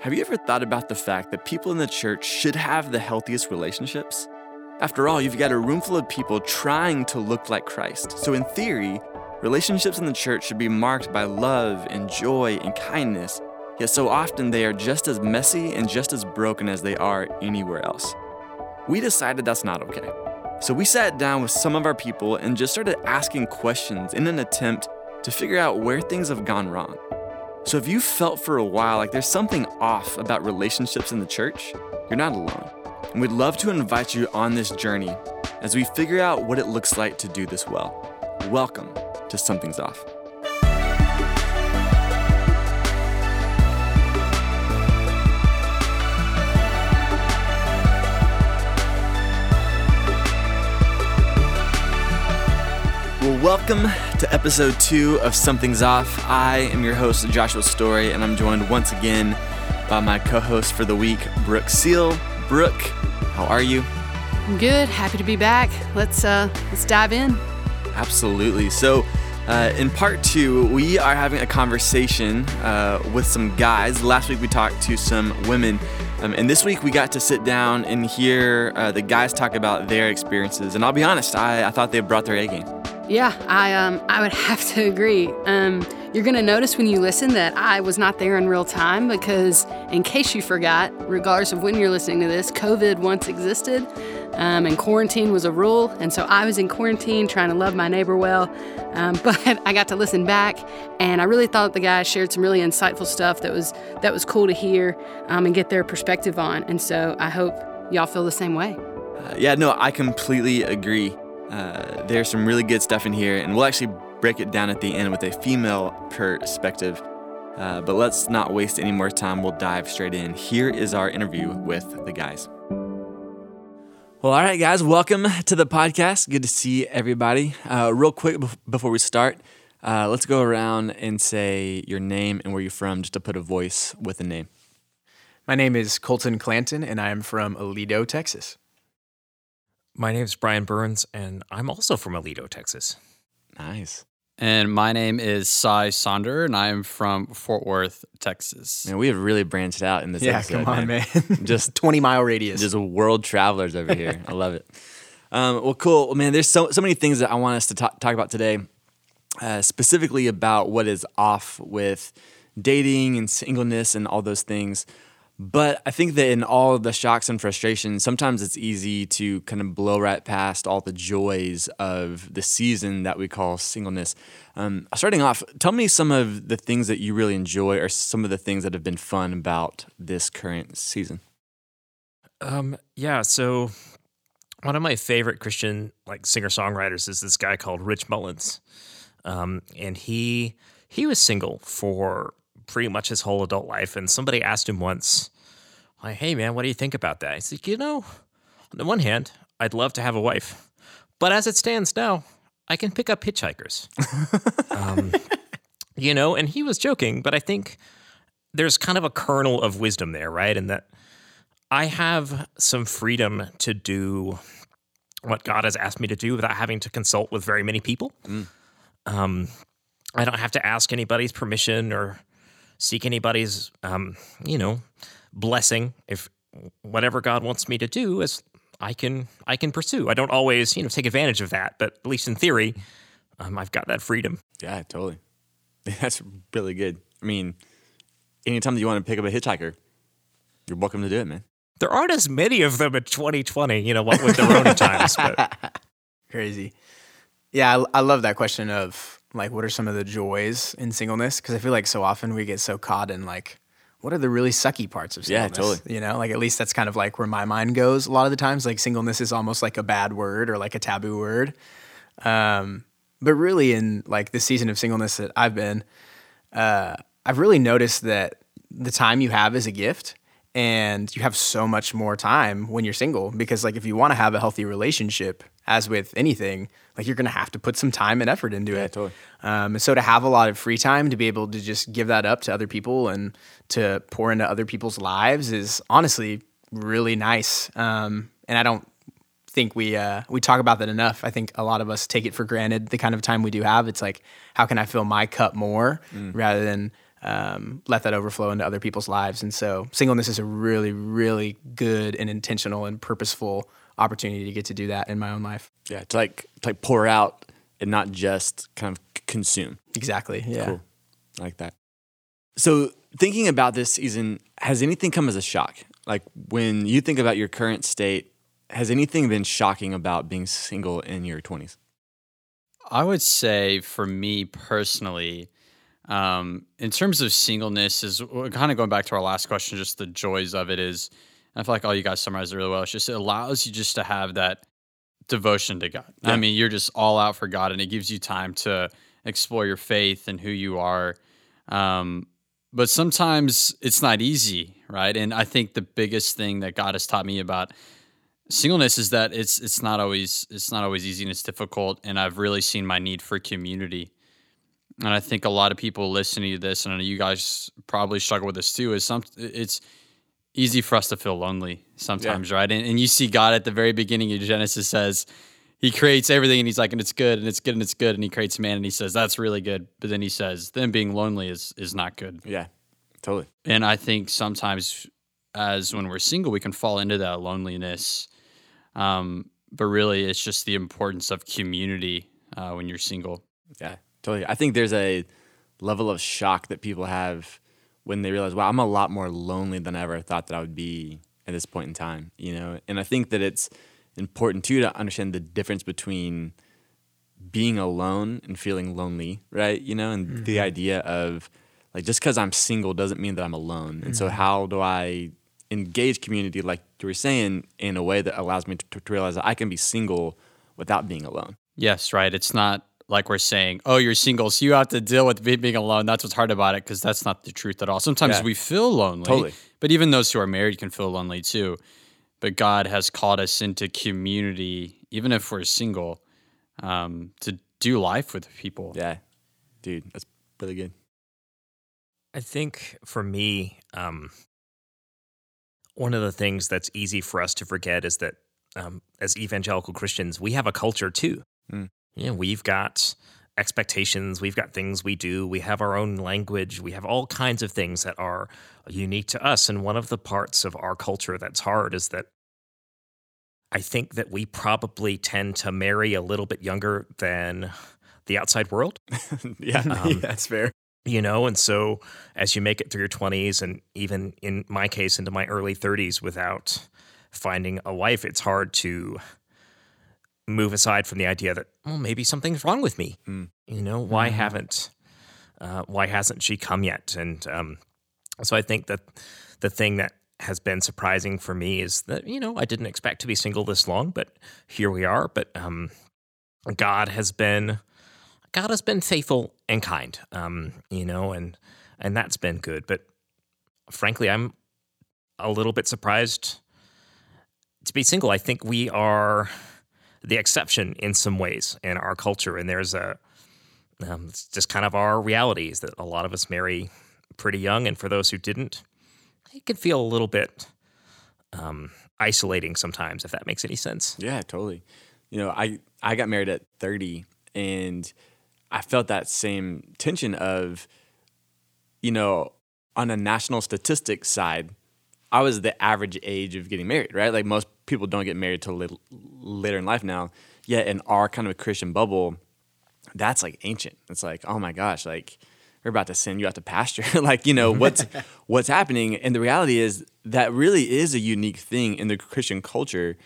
Have you ever thought about the fact that people in the church should have the healthiest relationships? After all, you've got a room full of people trying to look like Christ. So, in theory, relationships in the church should be marked by love and joy and kindness. Yet, so often they are just as messy and just as broken as they are anywhere else. We decided that's not okay. So, we sat down with some of our people and just started asking questions in an attempt to figure out where things have gone wrong. So if you felt for a while like there's something off about relationships in the church, you're not alone. And we'd love to invite you on this journey as we figure out what it looks like to do this well. Welcome to Something's Off. Well, welcome to episode two of Something's Off. I am your host, Joshua Story, and I'm joined once again by my co host for the week, Brooke Seal. Brooke, how are you? I'm good. Happy to be back. Let's uh, let's dive in. Absolutely. So, uh, in part two, we are having a conversation uh, with some guys. Last week we talked to some women, um, and this week we got to sit down and hear uh, the guys talk about their experiences. And I'll be honest, I, I thought they brought their A game. Yeah, I um I would have to agree. Um, you're gonna notice when you listen that I was not there in real time because, in case you forgot, regardless of when you're listening to this, COVID once existed, um, and quarantine was a rule, and so I was in quarantine trying to love my neighbor well. Um, but I got to listen back, and I really thought the guys shared some really insightful stuff that was that was cool to hear um, and get their perspective on. And so I hope y'all feel the same way. Uh, yeah, no, I completely agree. Uh, there's some really good stuff in here, and we'll actually break it down at the end with a female perspective. Uh, but let's not waste any more time. We'll dive straight in. Here is our interview with the guys. Well, all right, guys, welcome to the podcast. Good to see everybody. Uh, real quick before we start, uh, let's go around and say your name and where you're from, just to put a voice with a name. My name is Colton Clanton, and I am from Aledo, Texas. My name is Brian Burns, and I'm also from Aledo, Texas. Nice. And my name is Cy Sonder, and I'm from Fort Worth, Texas. Man, we have really branched out in this yeah, episode. come on, man. Just 20 mile radius. Just world travelers over here. I love it. Um, well, cool. Well, man, there's so, so many things that I want us to talk, talk about today, uh, specifically about what is off with dating and singleness and all those things. But I think that in all the shocks and frustrations, sometimes it's easy to kind of blow right past all the joys of the season that we call singleness. Um, starting off, tell me some of the things that you really enjoy or some of the things that have been fun about this current season. Um, yeah, so one of my favorite Christian like singer songwriters is this guy called Rich Mullins, um, and he he was single for pretty much his whole adult life. And somebody asked him once, like, hey, man, what do you think about that? He's like, you know, on the one hand, I'd love to have a wife. But as it stands now, I can pick up hitchhikers. um, you know, and he was joking, but I think there's kind of a kernel of wisdom there, right? And that I have some freedom to do what God has asked me to do without having to consult with very many people. Mm. Um, I don't have to ask anybody's permission or seek anybody's, um, you know, blessing. If whatever God wants me to do is I can I can pursue. I don't always you know take advantage of that, but at least in theory, um, I've got that freedom. Yeah, totally. That's really good. I mean, anytime that you want to pick up a hitchhiker, you're welcome to do it, man. There aren't as many of them in 2020. You know what with the Rona times, but crazy. Yeah, I, I love that question of like what are some of the joys in singleness because i feel like so often we get so caught in like what are the really sucky parts of singleness? Yeah, totally. You know, like at least that's kind of like where my mind goes. A lot of the times, like singleness is almost like a bad word or like a taboo word. Um, but really, in like the season of singleness that I've been, uh, I've really noticed that the time you have is a gift, and you have so much more time when you're single because, like, if you want to have a healthy relationship, as with anything, like you're going to have to put some time and effort into yeah, it. Totally. Um, and so to have a lot of free time to be able to just give that up to other people and to pour into other people's lives is honestly really nice. Um, and I don't think we uh, we talk about that enough. I think a lot of us take it for granted the kind of time we do have. It's like how can I fill my cup more mm. rather than um, let that overflow into other people's lives. And so singleness is a really, really good and intentional and purposeful opportunity to get to do that in my own life. Yeah, to like to like pour out and not just kind of consume. Exactly. Yeah. Cool. I like that. So thinking about this season, has anything come as a shock? Like when you think about your current state, has anything been shocking about being single in your twenties? I would say for me personally, um, in terms of singleness, is kind of going back to our last question, just the joys of it is, I feel like all you guys summarized it really well. It's just it allows you just to have that devotion to God. I mean, you're just all out for God, and it gives you time to explore your faith and who you are. Um, but sometimes it's not easy, right? And I think the biggest thing that God has taught me about singleness is that it's it's not always it's not always easy and it's difficult. And I've really seen my need for community. And I think a lot of people listening to this, and I know you guys probably struggle with this too, is some it's easy for us to feel lonely sometimes, right? And, and you see God at the very beginning of Genesis says he creates everything and he's like, and it's good and it's good and it's good. And he creates man and he says, that's really good. But then he says, then being lonely is is not good. Yeah, totally. And I think sometimes as when we're single, we can fall into that loneliness. Um, but really it's just the importance of community uh, when you're single. Yeah, totally. I think there's a level of shock that people have when they realize, wow, I'm a lot more lonely than I ever thought that I would be at this point in time, you know? And I think that it's important too to understand the difference between being alone and feeling lonely, right? You know, and the mm-hmm. idea of like just because I'm single doesn't mean that I'm alone. And so, mm-hmm. how do I engage community, like you were saying, in a way that allows me to, to realize that I can be single without being alone? Yes, right. It's not like we're saying, oh, you're single, so you have to deal with being alone. That's what's hard about it because that's not the truth at all. Sometimes Yeah. we feel lonely. Totally. But even those who are married can feel lonely too. But God has called us into community, even if we're single, um, to do life with people. Yeah, dude, that's really good. I think for me, um, one of the things that's easy for us to forget is that um, as evangelical Christians, we have a culture too. Mm. Yeah, we've got expectations, we've got things we do, we have our own language, we have all kinds of things that are unique to us. And one of the parts of our culture that's hard is that I think that we probably tend to marry a little bit younger than the outside world yeah, Um, that's fair. you know and so as you make it through your 20s and even in my case into my early 30s without finding a wife it's hard to move aside from the idea that well maybe something's wrong with me Mm. you know why haven't uh, why hasn't she come yet and um, so i think that the thing that has been surprising for me is that you know i didn't expect to be single this long but here we are but um, god has been God has been faithful and kind, um, you know, and and that's been good. But frankly, I'm a little bit surprised to be single. I think we are the exception in some ways in our culture, and there's a um, it's just kind of our reality is that a lot of us marry pretty young, and for those who didn't, it can feel a little bit um, isolating sometimes, if that makes any sense. yeah, totally. You know, I I got married at 30, and I felt that same tension of, you know, on a national statistics side, I was the average age of getting married, right? Like most people don't get married till lit- later in life now. Yet in our kind of a Christian bubble, that's like ancient. It's like, oh my gosh, like we're about to send you out to pasture. like, you know, what's what's happening? And the reality is that really is a unique thing in the Christian culture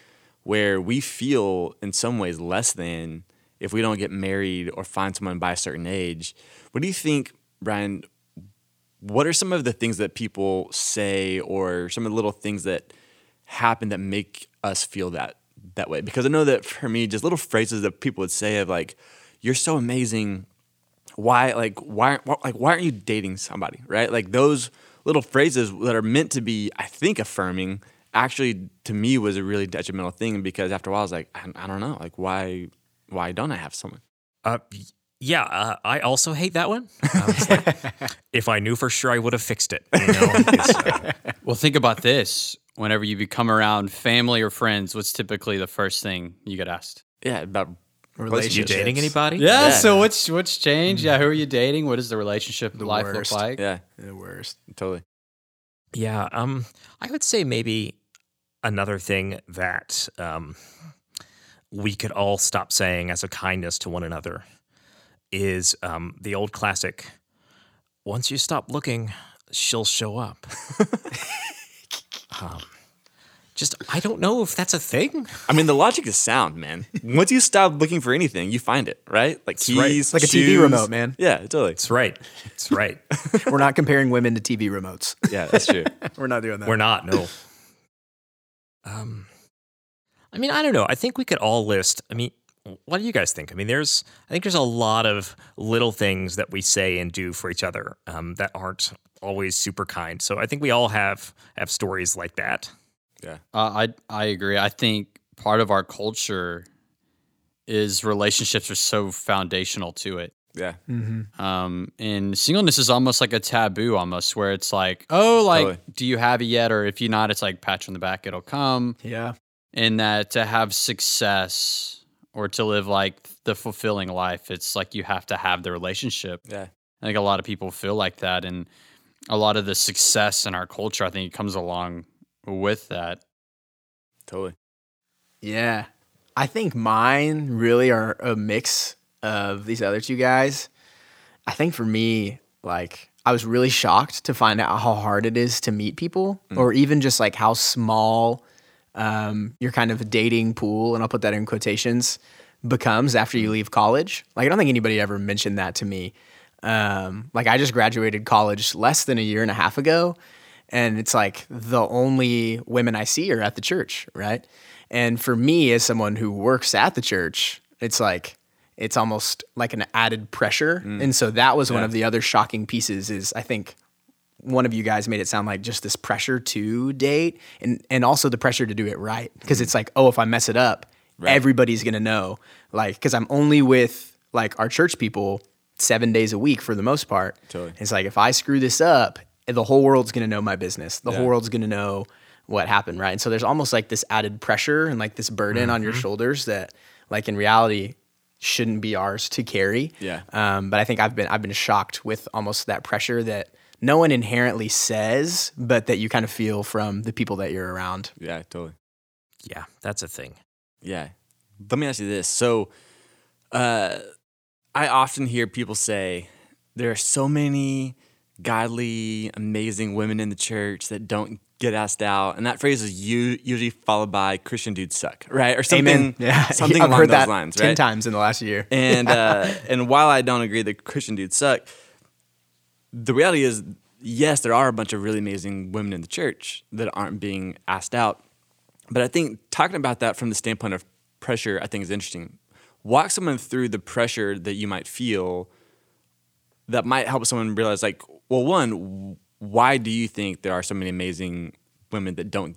where we feel in some ways less than if we don't get married or find someone by a certain age. What do you think, Brian? What are some of the things that people say or some of the little things that happen that make us feel that that way? Because I know that for me, just little phrases that people would say of like, "You're so amazing," why like why why- like why aren't you dating somebody right like those little phrases that are meant to be i think affirming actually to me was a really detrimental thing because after a while i was like i, I don't know like why why don't i have someone Uh, yeah, uh, I also hate that one. It's like, if I knew for sure, I would have fixed it. You know? Uh, Well, think about this. Whenever you become around family or friends, what's typically the first thing you get asked? yeah about relationships. You dating anybody? Yeah, Yeah. So what's what's changed? Yeah. Who are you dating? What does the relationship life worst. look like? Yeah, The worst. totally. Yeah, um, I would say maybe another thing that um, we could all stop saying as a kindness to one another is um, the old classic: "Once you stop looking, she'll show up." just I don't know if that's a thing. I mean, the logic is sound, man. Once you stop looking for anything, you find it, right? Like right. keys, Like a TV remote, man. Yeah, totally. That's right. That's right. We're not comparing women to TV remotes. Yeah, that's true. We're not doing that. We're not. No. Um, I mean, I don't know. I think we could all list. I mean, what do you guys think? I mean, there's. I think there's a lot of little things that we say and do for each other um, that aren't always super kind. So I think we all have have stories like that. Yeah, Uh, I I agree. I think part of our culture is relationships are so foundational to it. yeah, Mm-hmm. Um, and singleness is almost like a taboo, almost where it's like, oh, like, Totally. do you have it yet? Or if you're not, it's like patch on the back, it'll come. Yeah. And that to have success or to live like the fulfilling life, it's like you have to have the relationship. yeah. I think a lot of people feel like that, and a lot of the success in our culture, I think, it comes along with that. Totally. Yeah. I think mine really are a mix of these other two guys. I think for me, like, I was really shocked to find out how hard it is to meet people, or even just like how small um, your kind of dating pool, and I'll put that in quotations, becomes after you leave college. Like, I don't think anybody ever mentioned that to me. Um, like, I just graduated college less than a year and a half ago, and it's like the only women I see are at the church, right? And for me, as someone who works at the church, it's like it's almost like an added pressure. And so that was one of the other shocking pieces. Is I think one of you guys made it sound like just this pressure to date, and and also the pressure to do it right because it's like, oh, if I mess it up, Right. everybody's gonna know. Like, because I'm only with like our church people seven days a week for the most part. Totally. It's like if I screw this up, the whole world's gonna know my business. The Yeah. whole world's gonna know what happened, right? And so there's almost like this added pressure and like this burden on Mm-hmm. your shoulders that, like in reality, shouldn't be ours to carry. Yeah. Um, but I think I've been I've been shocked with almost that pressure that no one inherently says, but that you kind of feel from the people that you're around. Yeah, totally. Yeah, that's a thing. Yeah. Let me ask you this. So, uh, I often hear people say there are so many godly, amazing women in the church that don't get asked out, and that phrase is usually followed by "Christian dudes suck," right, or something, Amen. Yeah, something I've along heard those that lines, ten right? times in the last year. And uh, and while I don't agree that Christian dudes suck, the reality is, yes, there are a bunch of really amazing women in the church that aren't being asked out. But I think talking about that from the standpoint of pressure, I think is interesting. Walk someone through the pressure that you might feel that might help someone realize, like, well, one, why do you think there are so many amazing women that don't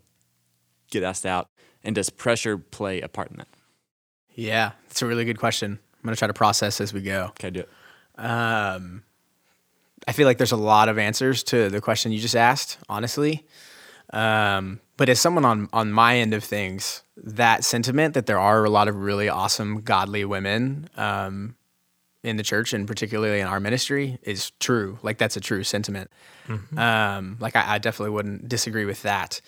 get asked out? And does pressure play a part in that? Yeah, it's a really good question. I'm gonna try to process as we go. Can I do it? Um, I feel like there's a lot of answers to the question you just asked, honestly. Um, but as someone on on my end of things, that sentiment that there are a lot of really awesome, godly women um, in the church, and particularly in our ministry, is true. Like that's a true sentiment. Um, like I, I definitely wouldn't disagree with that.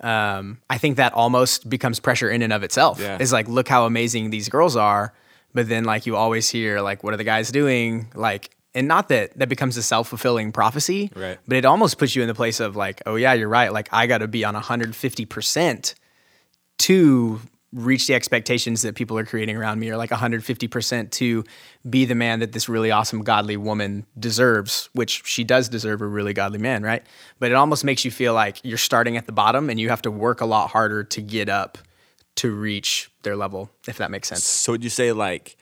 Um, I think that almost becomes pressure in and of itself. Yeah. Is like, look how amazing these girls are, but then like you always hear like, what are the guys doing? Like, and not that that becomes a self fulfilling prophecy, Right. But it almost puts you in the place of like, oh yeah, you're right. Like I got to be on 150 percent to reach the expectations that people are creating around me, or like 150 percent to be the man that this really awesome godly woman deserves, which she does deserve a really godly man, right? But it almost makes you feel like you're starting at the bottom and you have to work a lot harder to get up to reach their level, if that makes sense. So would you say like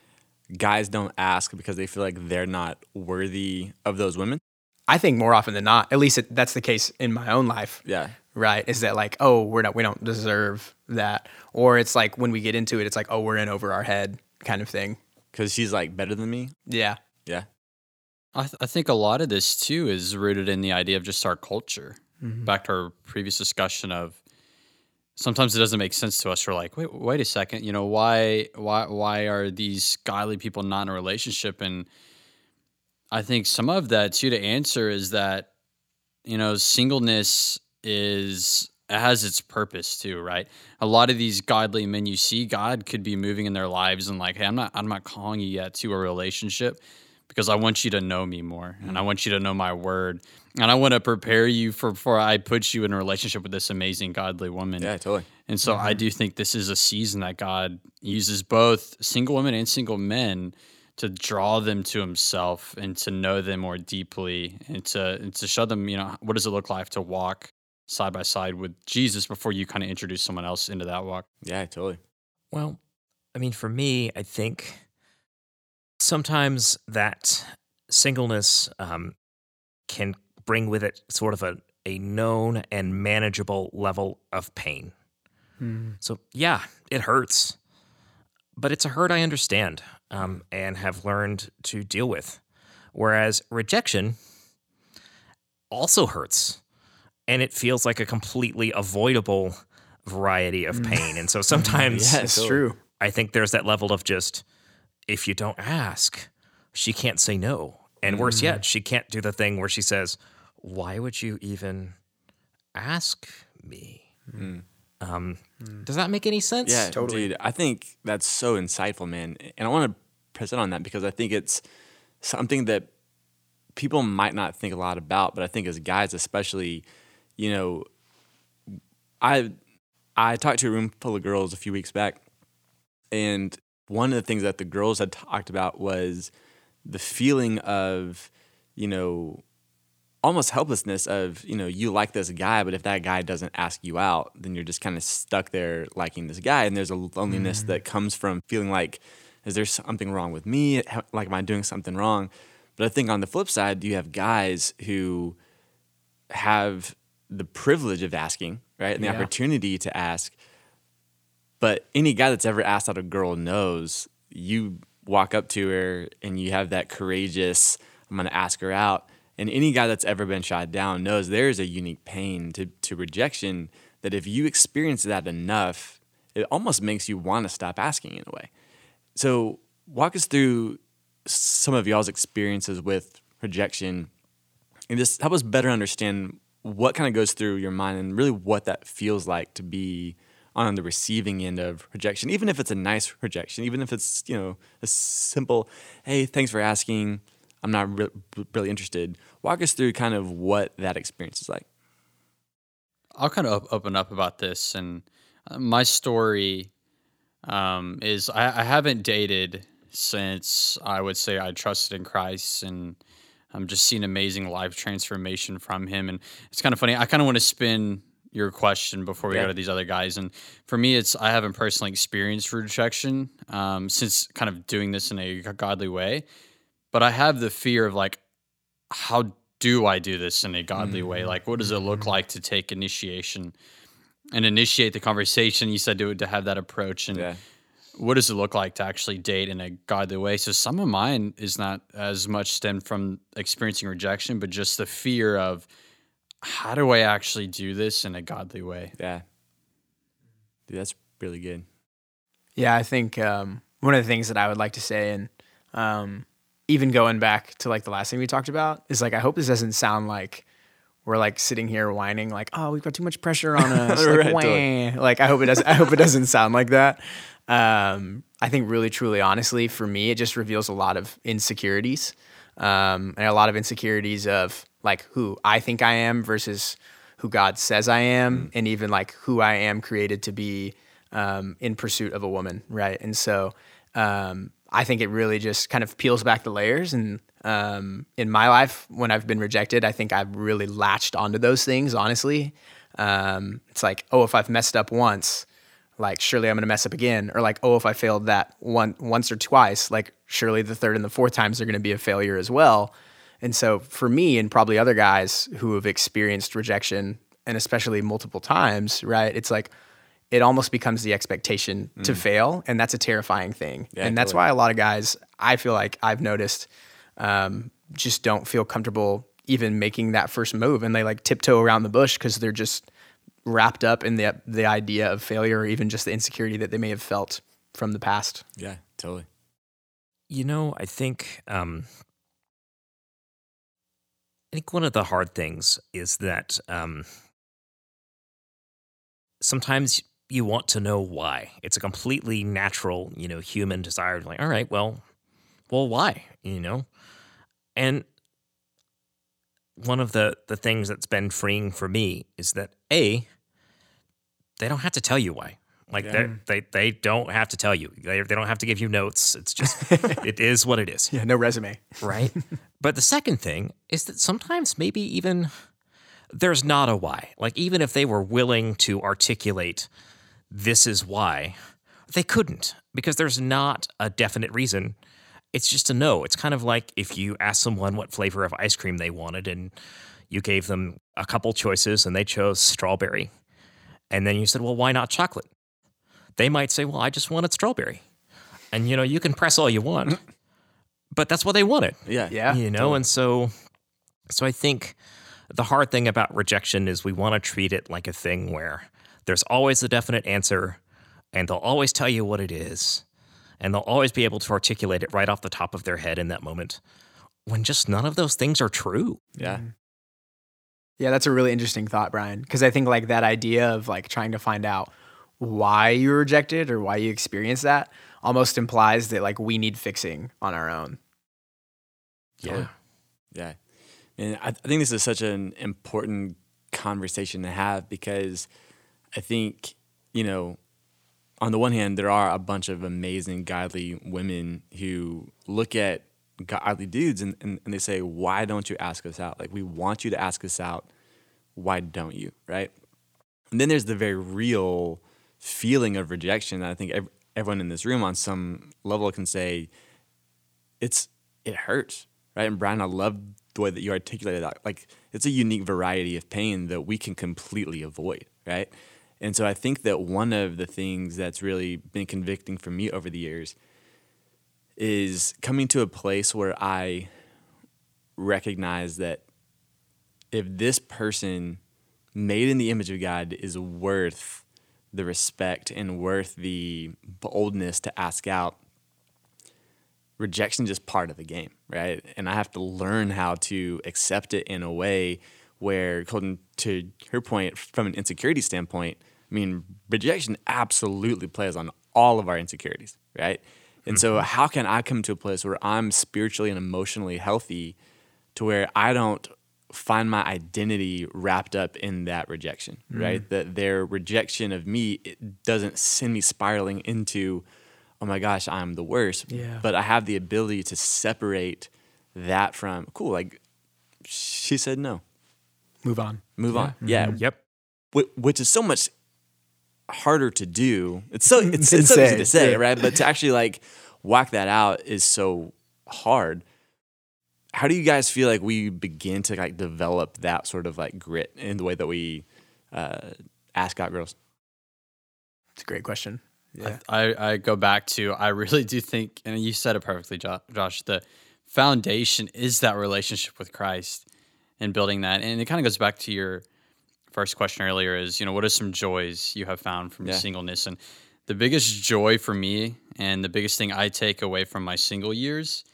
guys don't ask because they feel like they're not worthy of those women? I think more often than not, at least it, that's the case in my own life. Yeah. Right? Is that like, oh, we're not, we don't deserve that, or it's like when we get into it, it's like, oh, we're in over our head kind of thing. Because she's like better than me. Yeah. Yeah. I, th- I think a lot of this too is rooted in the idea of just our culture. Mm-hmm. Back to our previous discussion of sometimes it doesn't make sense to us. We're like, wait, wait a second. You know, why, why, why are these godly people not in a relationship? And I think some of that too to answer is that, you know, singleness is it has its purpose too, right? A lot of these godly men you see, God could be moving in their lives and like, hey, I'm not, I'm not calling you yet to a relationship because I want you to know me more and I mm. want you to know my word and I want to prepare you for before I put you in a relationship with this amazing godly woman. Yeah, totally. And so I do think this is a season that God uses both single women and single men to draw them to himself and to know them more deeply and to and to show them, you know, what does it look like to walk side by side with Jesus before you kind of introduce someone else into that walk. Yeah, totally. Well, I mean, for me, I think sometimes that singleness um, can bring with it sort of a, a known and manageable level of pain. Hmm. So, yeah, it hurts, but it's a hurt I understand um, and have learned to deal with. Whereas rejection also hurts and it feels like a completely avoidable variety of hmm. pain. And so sometimes Yeah, It's totally. true. I think there's that level of just if you don't ask, she can't say no. And worse hmm. yet, she can't do the thing where she says, Why would you even ask me? Um, Does that make any sense? Yeah, Totally. dude. I think that's so insightful, man. And I want to present on that because I think it's something that people might not think a lot about, but I think as guys, especially, you know, I I talked to a room full of girls a few weeks back, and one of the things that the girls had talked about was the feeling of, you know, almost helplessness of you know you like this guy but if that guy doesn't ask you out then you're just kind of stuck there liking this guy and there's a loneliness that mm. comes from feeling like is there something wrong with me like am i doing something wrong but i think on the flip side you have guys who have the privilege of asking right and the Yeah. opportunity to ask but any guy that's ever asked out a girl knows you walk up to her and you have that courageous, I'm going to ask her out. And any guy that's ever been shot down knows there is a unique pain to, to rejection that if you experience that enough, it almost makes you want to stop asking in a way. So, walk us through some of y'all's experiences with rejection and just help us better understand what kind of goes through your mind and really what that feels like to be on the receiving end of rejection, even if it's a nice rejection, even if it's, you know, a simple, hey, thanks for asking. I'm not re- really interested. Walk us through kind of what that experience is like. I'll kind of op- open up about this, and uh, my story um, is I, I haven't dated since I would say I trusted in Christ, and I'm just seeing amazing life transformation from Him. And it's kind of funny. I kind of want to spin your question before we Yeah. go to these other guys. And for me, it's I haven't personally experienced rejection um, since kind of doing this in a godly way, but I have the fear of like, how do I do this in a godly way? Like, what does it look like to take initiation and initiate the conversation? You said to to have that approach, and Yeah. what does it look like to actually date in a godly way? So some of mine is not as much stemmed from experiencing rejection, but just the fear of how do I actually do this in a godly way? Yeah. Dude, that's really good. Yeah, I think um, one of the things that I would like to say, and um, even going back to like the last thing we talked about, is like I hope this doesn't sound like we're like sitting here whining, like, "Oh, we've got too much pressure on us." like, Right, like I hope it doesn't. I hope it doesn't sound like that. Um, I think really, truly, honestly, for me, it just reveals a lot of insecurities, um, and a lot of insecurities of like who I think I am versus who God says I am, and even like who I am created to be um, in pursuit of a woman, right? And so um, I think it really just kind of peels back the layers. And um, in my life, when I've been rejected, I think I've really latched onto those things. Honestly, um, it's like, oh, if I've messed up once, like surely I'm gonna mess up again, or like, oh, if I failed that one once or twice, like surely the third and the fourth times are gonna be a failure as well. And so for me and probably other guys who have experienced rejection and especially multiple times, right? It's like it almost becomes the expectation to fail, and that's a terrifying thing. Yeah, and that's totally. why a lot of guys, I feel like I've noticed, um, just don't feel comfortable even making that first move, and they like tiptoe around the bush because they're just wrapped up in the the idea of failure or even just the insecurity that they may have felt from the past. Yeah, totally. You know, I think um, I think one of the hard things is that um, sometimes you want to know why. It's a completely natural, you know, human desire to like, all right, well, well, why? You know, and one of the the things that's been freeing for me is that a they don't have to tell you why. Like they they they don't have to tell you. They they don't have to give you notes. It's just it is what it is Yeah, no resume. right? but the second thing is that sometimes maybe even there's not a why. Like even if they were willing to articulate this is why, they couldn't because there's not a definite reason. It's just a no. It's kind of like if you ask someone what flavor of ice cream they wanted and you gave them a couple choices and they chose strawberry. And then you said, "Well, why not chocolate?" They might say, "Well, I just wanted strawberry." And you know, you can press all you want, but that's what they wanted Yeah. Yeah. you know and so so i think the hard thing about rejection is we want to treat it like a thing where there's always a definite answer and they'll always tell you what it is and they'll always be able to articulate it right off the top of their head in that moment when just none of those things are true Yeah. Mm-hmm. Yeah, that's a really interesting thought, Brian. Because I think like that idea of like trying to find out why you were rejected or why you experienced that almost implies that like we need fixing on our own. yeah Yeah. And I, I think this is such an important conversation to have because I think, you know, on the one hand, there are a bunch of amazing, godly women who look at godly dudes and, and, and they say, Why don't you ask us out? Like, we want you to ask us out. Why don't you? Right. And then there's the very real feeling of rejection that I think ev- everyone in this room on some level can say, it's it hurts, right? And Brian, I love the way that you articulated that. Like it's a unique variety of pain that we can completely avoid, right? And so I think that one of the things that's really been convicting for me over the years is coming to a place where I recognize that if this person made in the image of God is worth the respect and worth the boldness to ask out, rejection is just part of the game, right? And I have to learn how to accept it in a way where, Colton, to her point, from an insecurity standpoint, I mean, rejection absolutely plays on all of our insecurities, right? And so, mm-hmm. how can I come to a place where I'm spiritually and emotionally healthy to where I don't find my identity wrapped up in that rejection, mm. right? That their rejection of me it doesn't send me spiraling into, oh my gosh, I'm the worst. Yeah. But I have the ability to separate that from, cool, like she said no, Move on. move on. Yeah. yep mm-hmm. Which is so much harder to do. It's so it's, it's so easy to say, yeah. right? But to actually like whack that out is so hard. How do you guys feel like we begin to like develop that sort of like grit in the way that we uh, ask out girls? It's a great question. Yeah. I, I go back to I really do think, and you said it perfectly, Josh. The foundation is that relationship with Christ and building that, and it kind of goes back to your first question earlier. Is you know what are some joys you have found from Yeah. singleness? And the biggest joy for me, and the biggest thing I take away from my single years,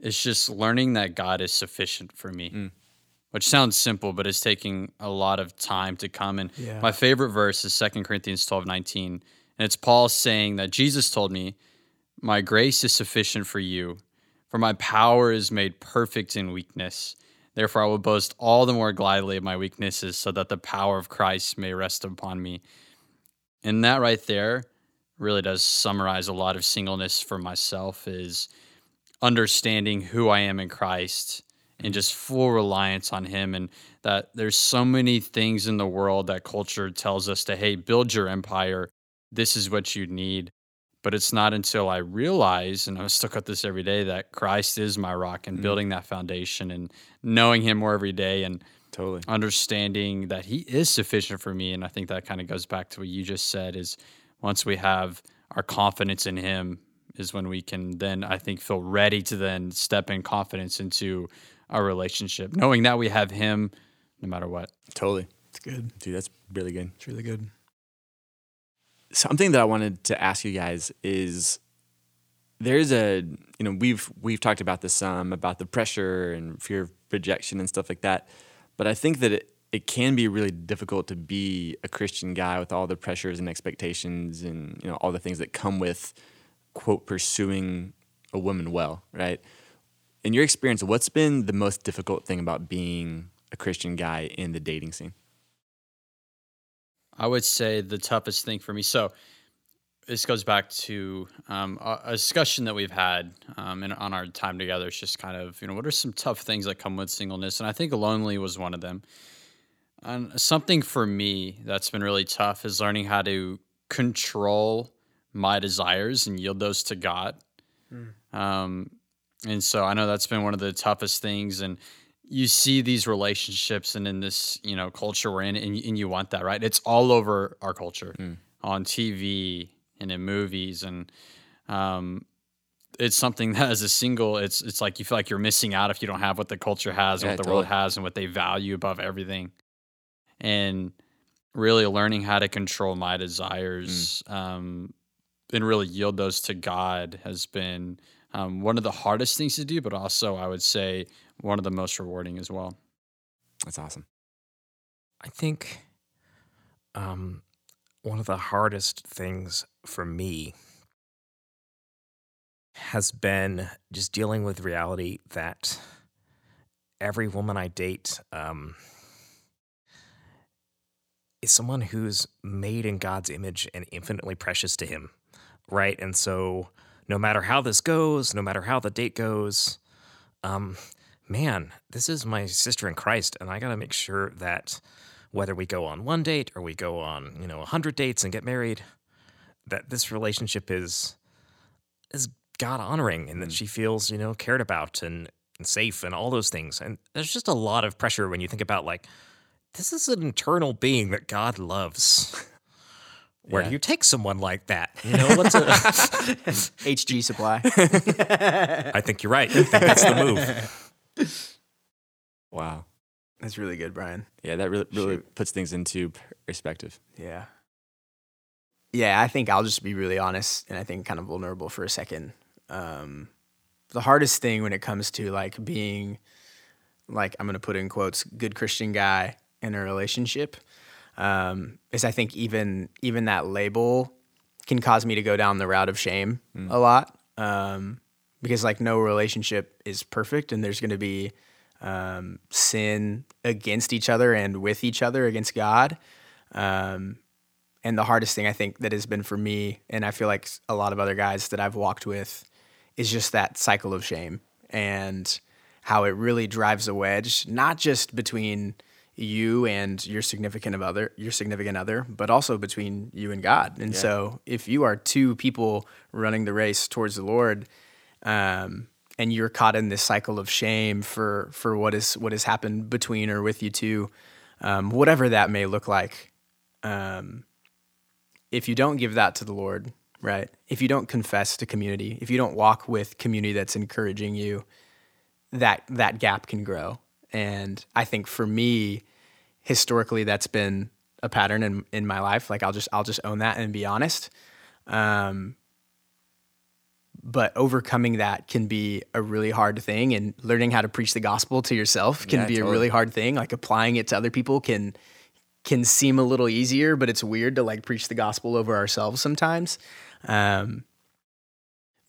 is just learning that God is sufficient for me. Mm. Which sounds simple, but it's taking a lot of time to come. And Yeah. my favorite verse is 2 Corinthians 12 19. And it's Paul saying that Jesus told me, My grace is sufficient for you, for my power is made perfect in weakness. Therefore, I will boast all the more gladly of my weaknesses, so that the power of Christ may rest upon me. And that right there really does summarize a lot of singleness for myself is understanding who I am in Christ and mm-hmm. just full reliance on him and that there's so many things in the world that culture tells us to hey build your empire. This is what you need but it's not until I realize and I'm stuck with this every day that Christ is my rock and mm-hmm. building that foundation and knowing him more every day and Totally. understanding that he is sufficient for me and i think that kind of goes back to what you just said is once we have our confidence in him is when we can then i think feel ready to then step in confidence into our relationship knowing that we have him no matter what Totally. It's good. Dude, that's really good. It's really good. Something that I wanted to ask you guys is there's a you know we've we've talked about this some about the pressure and fear of rejection and stuff like that, but I think that it it can be really difficult to be a Christian guy with all the pressures and expectations and you know all the things that come with quote pursuing a woman well, right? In your experience, what's been the most difficult thing about being a Christian guy in the dating scene? I would say the toughest thing for me. So this goes back to um, a, discussion that we've had um, in, on our time together. It's just kind of you know what are some tough things that come with singleness, and I think lonely was one of them. And something for me that's been really tough is learning how to control my desires and yield those to God. Um, and so I know that's been one of the toughest things. And you see these relationships and in this you know culture we're in, and, and you want that, right? It's all over our culture on TV and in movies, and um, it's something that as a single, it's it's like you feel like you're missing out if you don't have what the culture has and Yeah, what the world has and what they value above everything. And really learning how to control my desires um, and really yield those to God has been um, one of the hardest things to do, but also I would say one of the most rewarding as well. That's awesome. I think um, one of the hardest things for me has been just dealing with reality that every woman I date um, is someone who's made in God's image and infinitely precious to Him, right? And so, no matter how this goes, no matter how the date goes, um, man, this is my sister in Christ, and I got to make sure that whether we go on one date or we go on, you know, a hundred dates and get married, that this relationship is is God honoring and that mm. she feels, you know, cared about and, and safe and all those things. And there's just a lot of pressure when you think about like this is an internal being that God loves. Where Yeah. do you take someone like that? You know, what's a, HG supply. I think you're right. I think that's the move. Wow. That's really good, Brian. Yeah, that really really Shoot. puts things into perspective. Yeah. Yeah, I think I'll just be really honest and I think kind of vulnerable for a second. Um, the hardest thing when it comes to like being like I'm gonna put in quotes good Christian guy in a relationship um, is I think even even that label can cause me to go down the route of shame a lot um, because like no relationship is perfect and there's gonna be um, sin against each other and with each other against God. Um, and the hardest thing I think that has been for me, and I feel like a lot of other guys that I've walked with, is just that cycle of shame and how it really drives a wedge, not just between you and your significant of other, your significant other, but also between you and God. And so, if you are two people running the race towards the Lord, um, and you're caught in this cycle of shame for for what is what has happened between or with you two, um, whatever that may look like, um, if you don't give that to the Lord, right? If you don't confess to community, if you don't walk with community that's encouraging you, that that gap can grow. And I think for me, historically, that's been a pattern in in my life. Like I'll just I'll just own that and be honest. Um, but overcoming that can be a really hard thing, and learning how to preach the gospel to yourself can Yeah, be a really hard thing. Like applying it to other people can can seem a little easier, but it's weird to like preach the gospel over ourselves sometimes. Um,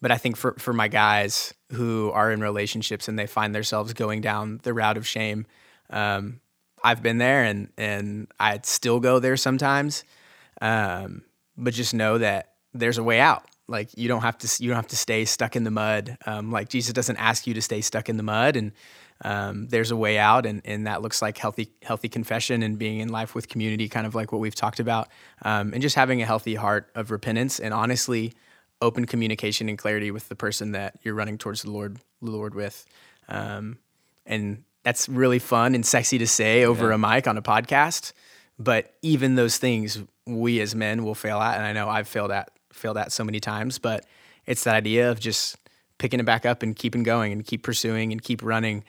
but I think for for my guys who are in relationships and they find themselves going down the route of shame, um, I've been there and and I still go there sometimes. Um, but just know that there's a way out. Like you don't have to you don't have to stay stuck in the mud. Um, like Jesus doesn't ask you to stay stuck in the mud, and um, there's a way out, and, and that looks like healthy healthy confession and being in life with community, kind of like what we've talked about, um, and just having a healthy heart of repentance and honestly open communication and clarity with the person that you're running towards the Lord the Lord with, um, and that's really fun and sexy to say over a mic on a podcast. But even those things, we as men will fail at, and I know I've failed at failed at so many times. But it's that idea of just picking it back up and keeping going and keep pursuing and keep running.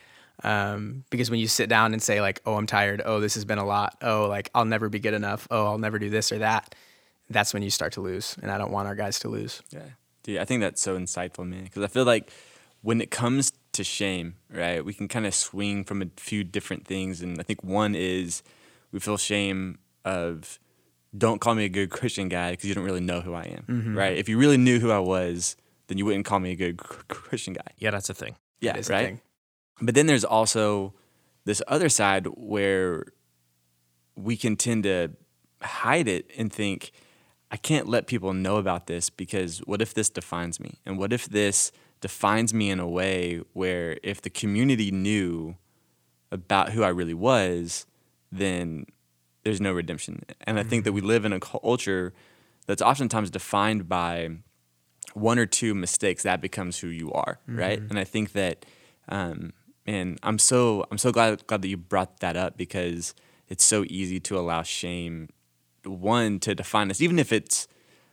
Um, because when you sit down and say like, "Oh, I'm tired. Oh, this has been a lot. Oh, like I'll never be good enough. Oh, I'll never do this or that," that's when you start to lose. And I don't want our guys to lose. Yeah. Dude, I think that's so insightful, man. Because I feel like when it comes to shame, right, we can kind of swing from a few different things. And I think one is we feel shame of don't call me a good Christian guy because you don't really know who I am, mm-hmm. right? If you really knew who I was, then you wouldn't call me a good Christian guy. Yeah, that's a thing. Yeah, is a right. thing. But then there's also this other side where we can tend to hide it and think, I can't let people know about this because what if this defines me? And what if this defines me in a way where if the community knew about who I really was, then there's no redemption. And I think that we live in a culture that's oftentimes defined by one or two mistakes that becomes who you are, right? And I think that, um, and I'm so I'm so glad glad that you brought that up because it's so easy to allow shame, one to define us, even if it's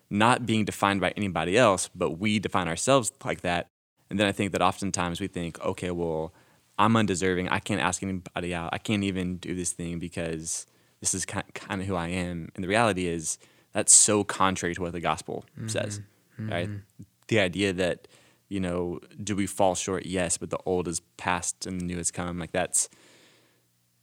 not being defined by anybody else, but we define ourselves like that. And then I think that oftentimes we think, okay, well, I'm undeserving. I can't ask anybody out. I can't even do this thing because this is kind of who I am. And the reality is that's so contrary to what the gospel mm-hmm. says, mm-hmm. right? The idea that you know, do we fall short? Yes, but the old is past and the new has come. Like that's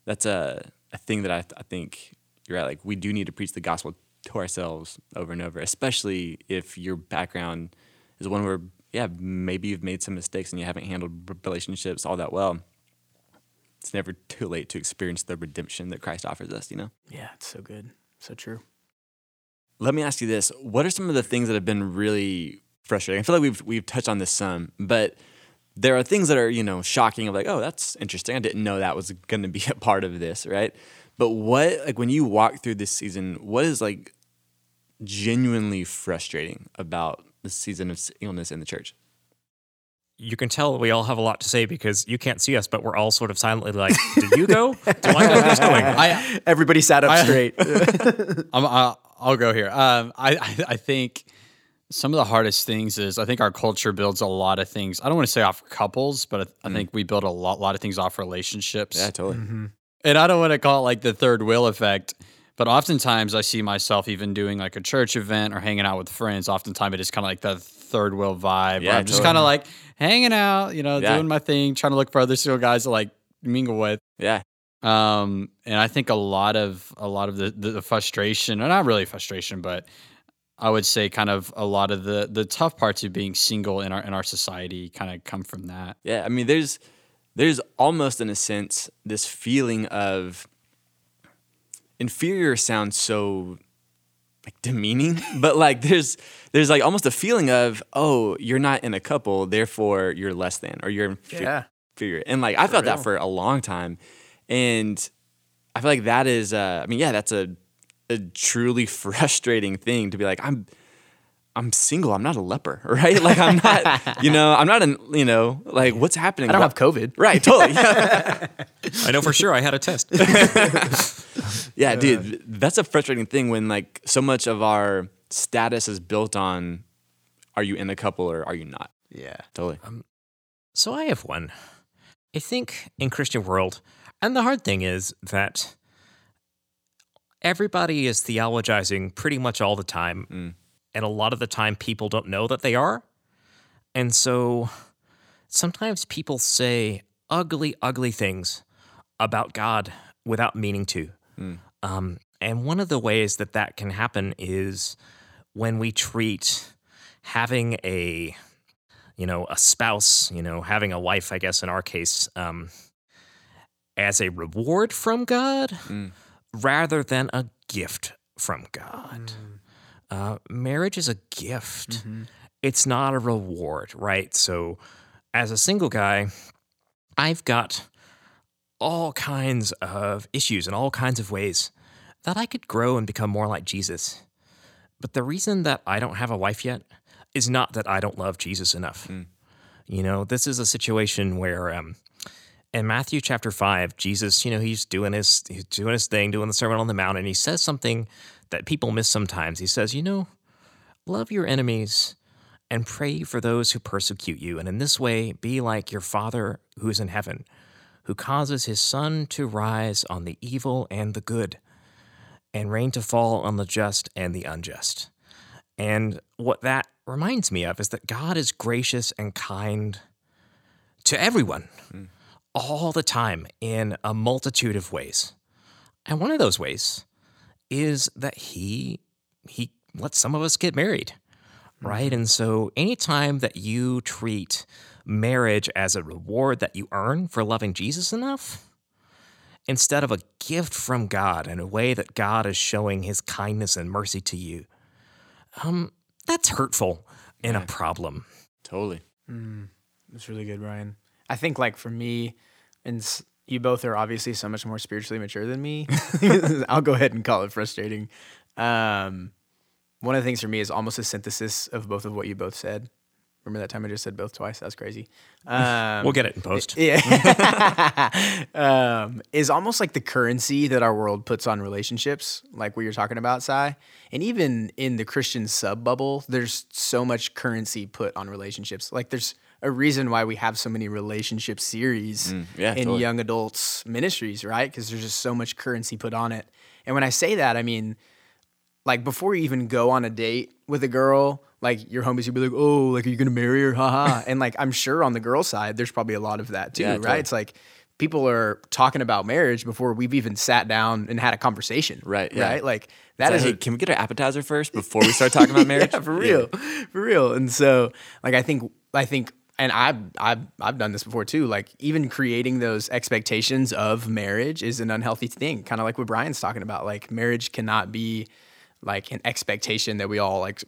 that's a a thing that I I think you're right. Like we do need to preach the gospel to ourselves over and over, especially if your background is one where yeah maybe you've made some mistakes and you haven't handled relationships all that well. It's never too late to experience the redemption that Christ offers us. You know. Yeah, it's so good. So true. Let me ask you this: What are some of the things that have been really frustrating? I feel like we've we've touched on this some, but there are things that are you know shocking. Of like, oh, that's interesting. I didn't know that was going to be a part of this, right? But what like when you walk through this season, what is like genuinely frustrating about the season of illness in the church? You can tell we all have a lot to say because you can't see us, but we're all sort of silently like, "Did you go? Do I know who's going?" I, Everybody sat up I- straight. I'm, I'll, I'll go here. Um, I, I, I think some of the hardest things is I think our culture builds a lot of things. I don't want to say off couples, but I, I think we build a lot, lot of things off relationships. Yeah, totally. and I don't want to call it like the third wheel effect, but oftentimes I see myself even doing like a church event or hanging out with friends. Oftentimes it is kind of like the third wheel vibe. Yeah, I'm just totally. kind of like hanging out, you know, Yeah. doing my thing, trying to look for other single guys to like mingle with. Yeah, Um, and I think a lot of a lot of the, the, the frustration, or not really frustration, but I would say kind of a lot of the the tough parts of being single in our in our society kind of come from that. Yeah, I mean, there's there's almost in a sense this feeling of inferior sounds so like demeaning, but like there's there's like almost a feeling of oh you're not in a couple, therefore you're less than or you're Yeah. inferior, and like I felt that for a long time, and I feel like that is uh, I mean yeah that's a a truly frustrating thing to be like I'm I'm single. I'm not a leper, right? Like I'm not, you know, I'm not an, you know, like what's happening? I don't What- have COVID. Right, totally. I know for sure I had a test. yeah dude, that's a frustrating thing when like so much of our status is built on are you in a couple or are you not? Yeah. Totally. Um, so I have one. I think in Christian world, and the hard thing is that everybody is theologizing pretty much all the time, mm. And a lot of the time people don't know that they are, and so sometimes people say ugly, ugly things about God without meaning to. Um, and one of the ways that that can happen is when we treat having a you know, a spouse, you know, having a wife, I guess in our case, um, as a reward from God rather than a gift from God. Uh, marriage is a gift, it's not a reward, right? So, as a single guy, I've got all kinds of issues and all kinds of ways that I could grow and become more like Jesus. But the reason that I don't have a wife yet is not that I don't love Jesus enough. You know, this is a situation where um, in Matthew chapter five, Jesus, you know, he's doing his he's doing his thing, doing the Sermon on the Mount, and he says something that people miss sometimes. He says, you know, love your enemies and pray for those who persecute you, and in this way, be like your Father who is in heaven, who causes his sun to rise on the evil and the good, and rain to fall on the just and the unjust. And what that reminds me of is that God is gracious and kind to everyone hmm. All the time in a multitude of ways. And one of those ways is that he he lets some of us get married. Right? And so anytime that you treat marriage as a reward that you earn for loving Jesus enough, instead of a gift from God in a way that God is showing his kindness and mercy to you, um, that's hurtful and a problem. Totally. That's really good, Ryan. I think like for me, and s- you both are obviously so much more spiritually mature than me. I'll go ahead and call it frustrating. Um, one of the things for me is almost a synthesis of both of what you both said. Remember that time I just said both twice? That was crazy. Um, We'll get it in post. yeah. um, is almost like the currency that our world puts on relationships, like what you're talking about, Sai. And even in the Christian sub bubble, there's so much currency put on relationships. Like there's a reason why we have so many relationship series mm, yeah, in totally. young adults ministries, right? Because there's just so much currency put on it. And when I say that, I mean like before you even go on a date with a girl, like your homies would be like, "Oh, like are you gonna marry her?" Haha. and like I'm sure on the girl side, there's probably a lot of that too, Yeah, right? totally. It's like people are talking about marriage before we've even sat down and had a conversation, Right, yeah. Right? Like That is hey, can we get our appetizer first before we start talking about marriage? yeah, for real, for real. And so, like, I think, I think, and I've, I've, I've done this before too. Like, even creating those expectations of marriage is an unhealthy thing. Kind of like what Brian's talking about. Like, marriage cannot be like an expectation that we all like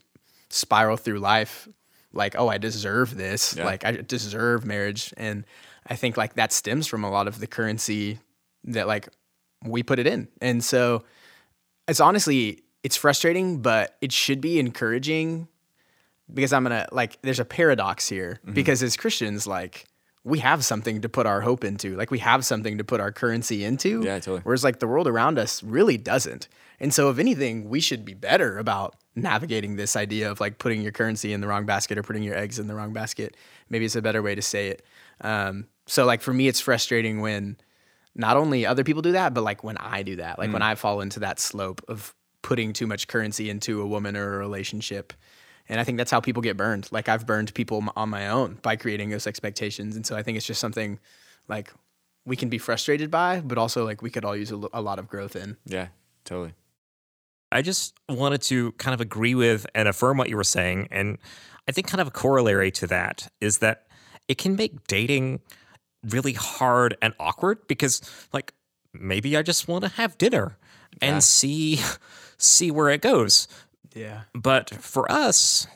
spiral through life. Like, oh, I deserve this. Yeah. Like, I deserve marriage. And I think like that stems from a lot of the currency that like we put it in. And so, it's honestly it's frustrating, but it should be encouraging because I'm gonna like there's a paradox here Mm-hmm. because as Christians like we have something to put our hope into like we have something to put our currency into Yeah, totally. whereas like the world around us really doesn't and so if anything we should be better about navigating this idea of like putting your currency in the wrong basket or putting your eggs in the wrong basket maybe it's a better way to say it um, so like for me it's frustrating when not only other people do that, but like when I do that, like when I fall into that slope of putting too much currency into a woman or a relationship. And I think that's how people get burned. Like I've burned people on my own by creating those expectations. And so I think it's just something like we can be frustrated by, but also like we could all use a, lo- a lot of growth in. Yeah, totally. I just wanted to kind of agree with and affirm what you were saying. And I think kind of a corollary to that is that it can make dating really hard and awkward because like maybe I just want to have dinner and see see where it goes. Yeah. But for us,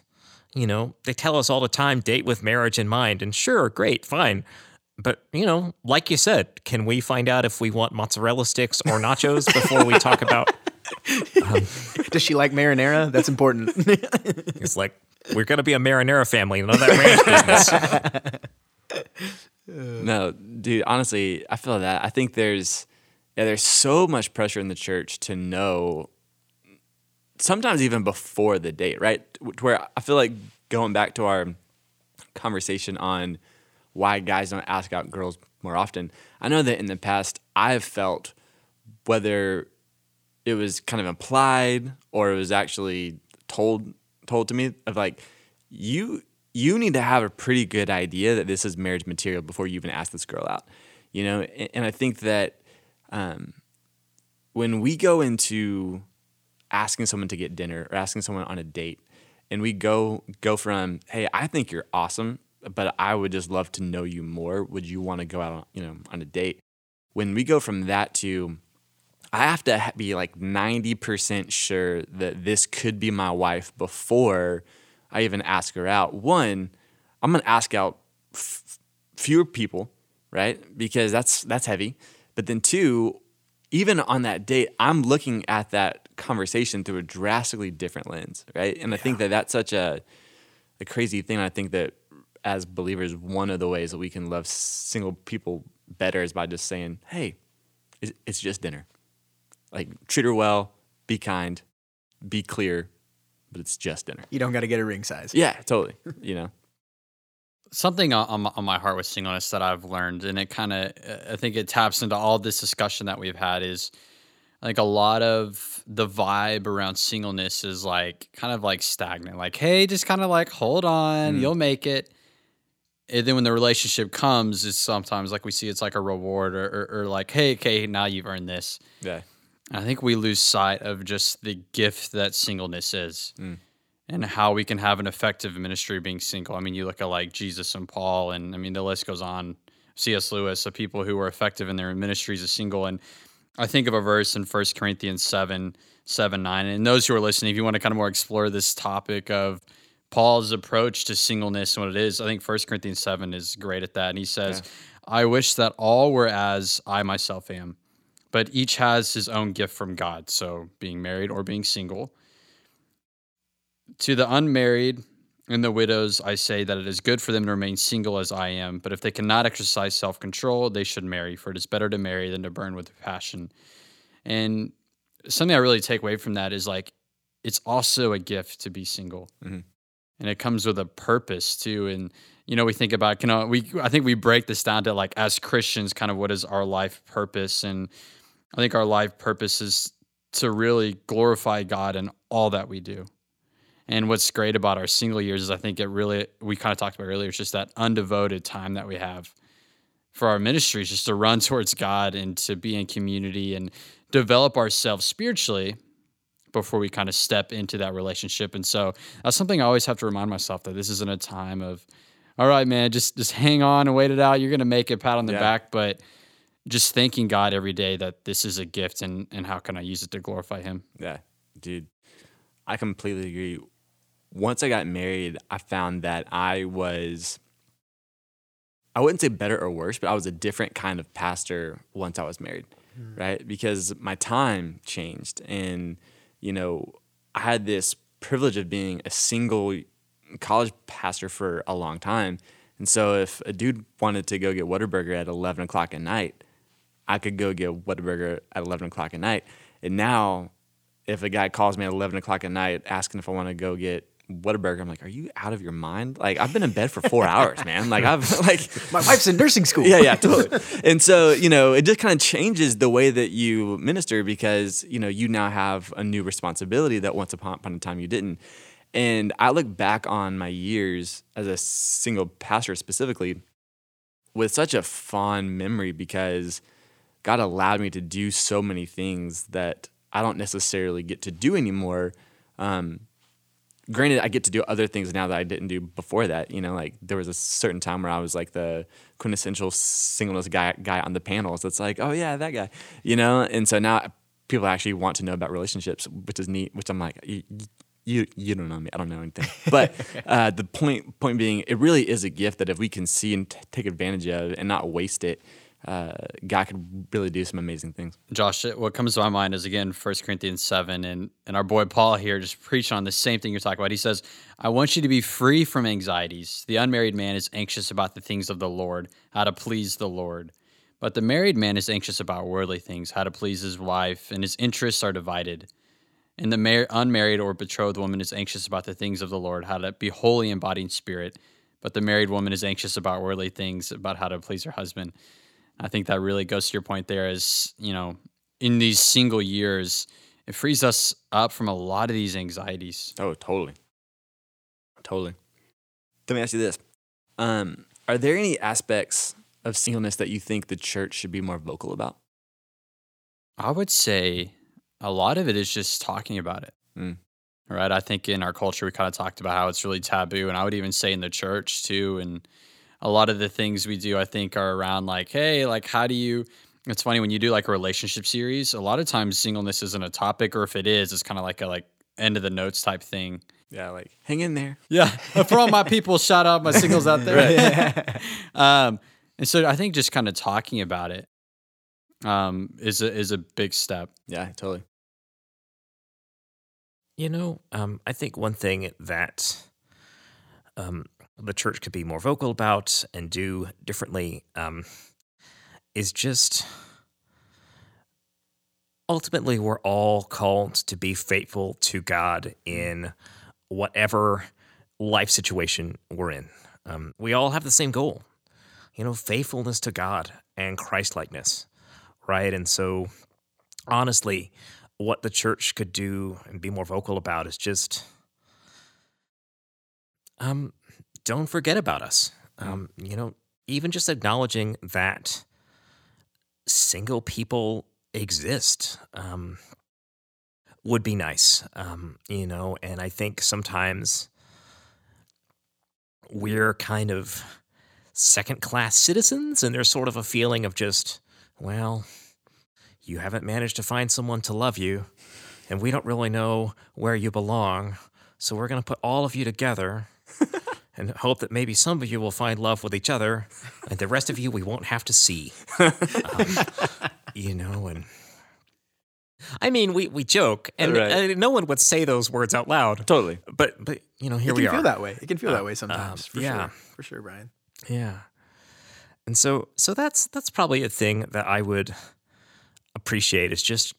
you know, they tell us all the time date with marriage in mind. And sure, great, fine. But, you know, like you said, can we find out if we want mozzarella sticks or nachos before we talk about um, Does she like marinara? That's important. It's like we're gonna be a marinara family, none of that ranch business. No, dude, honestly, I feel that. I think there's yeah, there's so much pressure in the church to know sometimes even before the date, right? Where I feel like going back to our conversation on why guys don't ask out girls more often. I know that in the past I've felt whether it was kind of implied or it was actually told told to me of like you you need to have a pretty good idea that this is marriage material before you even ask this girl out you know and, and i think that um, when we go into asking someone to get dinner or asking someone on a date and we go go from hey i think you're awesome but i would just love to know you more would you want to go out on, you know on a date when we go from that to I have to be like 90% sure that this could be my wife before I even ask her out. One, I'm going to ask out f- fewer people, right? Because that's that's heavy. But then two, even on that date, I'm looking at that conversation through a drastically different lens, right? And I think that that's such a a crazy thing. I think that as believers, one of the ways that we can love single people better is by just saying, "Hey, it's, it's just dinner. Like treat her well, be kind, be clear, but it's just dinner." you don't got to get a ring size. Yeah, totally. You know, something on, on my, heart with singleness that I've learned, and it kind of, I think it taps into all this discussion that we've had is like a lot of the vibe around singleness is like kind of like stagnant. Like, hey, just kind of like hold on, mm. you'll make it. And then when the relationship comes, it's sometimes like we see it's like a reward or, or, or like, hey, okay, now you've earned this. Yeah. I think we lose sight of just the gift that singleness is mm. And how we can have an effective ministry being single. I mean, you look at like Jesus and Paul, and I mean, the list goes on. C.S. Lewis, of people who were effective in their ministries as single. And I think of a verse in 1 Corinthians 7, 7, 9. And those who are listening, if you want to kind of more explore this topic of Paul's approach to singleness and what it is, I think 1 Corinthians 7 is great at that. And he says, I wish that all were as I myself am but each has his own gift from God. So being married or being single. To the unmarried and the widows, I say that it is good for them to remain single as I am, but if they cannot exercise self control, they should marry, for it is better to marry than to burn with passion. And something I really take away from that is like, it's also a gift to be single. Mm-hmm. And it comes with a purpose too. And, you know, we think about, you know, we, I think we break this down to like, as Christians, kind of what is our life purpose. And I think our life purpose is to really glorify God in all that we do. And what's great about our single years is I think it really, we kind of talked about earlier, it's just that undevoted time that we have for our ministries, just to run towards God and to be in community and develop ourselves spiritually before we kind of step into that relationship. And so that's something I always have to remind myself that this isn't a time of, all right, man, just just hang on and wait it out. You're gonna make it, pat on the Yeah. back, but just thanking God every day that this is a gift and and how can I use it to glorify Him. Yeah, dude, I completely agree. Once I got married, I found that I was, I wouldn't say better or worse, but I was a different kind of pastor once I was married, hmm. right? Because my time changed. And, you know, I had this privilege of being a single college pastor for a long time. And so if a dude wanted to go get Whataburger at 11 o'clock at night, I could go get Whataburger at 11 o'clock at night. And now, if a guy calls me at 11 o'clock at night asking if I want to go get Whataburger, I'm like, are you out of your mind? Like, I've been in bed for four hours, man. Like, I've, like, My wife's in nursing school. yeah, yeah, totally. and so, you know, it just kind of changes the way that you minister because, you know, you now have a new responsibility that once upon, upon a time you didn't. And I look back on my years as a single pastor specifically with such a fond memory because God allowed me to do so many things that I don't necessarily get to do anymore. Um, granted i get to do other things now that i didn't do before that you know like there was a certain time where i was like the quintessential singleness guy guy on the panels it's like oh yeah that guy you know? And so now people actually want to know about relationships which is neat which i'm like you you, you don't know me. I don't know anything. But uh, the point point being it really is a gift that if we can see and t- take advantage of and not waste it uh, god could really do some amazing things Josh, what comes to my mind is again 1 Corinthians 7, and, and our boy Paul here just preaching on the same thing you're talking about. He says, I want you to be free from anxieties. The unmarried man is anxious about the things of the Lord, how to please the Lord. But the married man is anxious about worldly things, how to please his wife, and his interests are divided. And the mar- unmarried or betrothed woman is anxious about the things of the Lord, how to be holy, embodying spirit. But the married woman is anxious about worldly things, about how to please her husband. I think that really goes to your point there is, you know, in these single years, it frees us up from a lot of these anxieties. Oh, totally. Totally. Let me ask you this. Um, are there any aspects of singleness that you think the church should be more vocal about? I would say a lot of it is just talking about it. Mm. Right. I think in our culture, we kind of talked about how it's really taboo. And I would even say in the church too. And a lot of the things we do, I think, are around like, hey, like, how do you. It's funny when you do like a relationship series, a lot of times singleness isn't a topic, or if it is, it's kind of like a like end of the notes type thing. Yeah, like hang in there. Yeah. For all my people, shout out my singles out there. um, and so I think just kind of talking about it um, is a, is a big step. Yeah, totally. You know, um, I think one thing that um, the church could be more vocal about and do differently um, is just ultimately we're all called to be faithful to God in whatever life situation we're in. Um, we all have the same goal, you know, faithfulness to God and Christlikeness, right? And so, honestly, what the church could do and be more vocal about is just, um, don't forget about us. Um, you know, even just acknowledging that single people exist um, would be nice, um, you know. And I think sometimes we're kind of second class citizens, and there's sort of a feeling of just, well, you haven't managed to find someone to love you, and we don't really know where you belong. So we're going to put all of you together and hope that maybe some of you will find love with each other, and the rest of you we won't have to see. Um, you know, and I mean, we, we joke, and Right. uh, no one would say those words out loud. Totally. But but you know, here it we can are. feel that way. It can feel that way sometimes. um, for yeah. sure. For sure, Brian. Yeah. And so so that's that's probably a thing that I would appreciate is just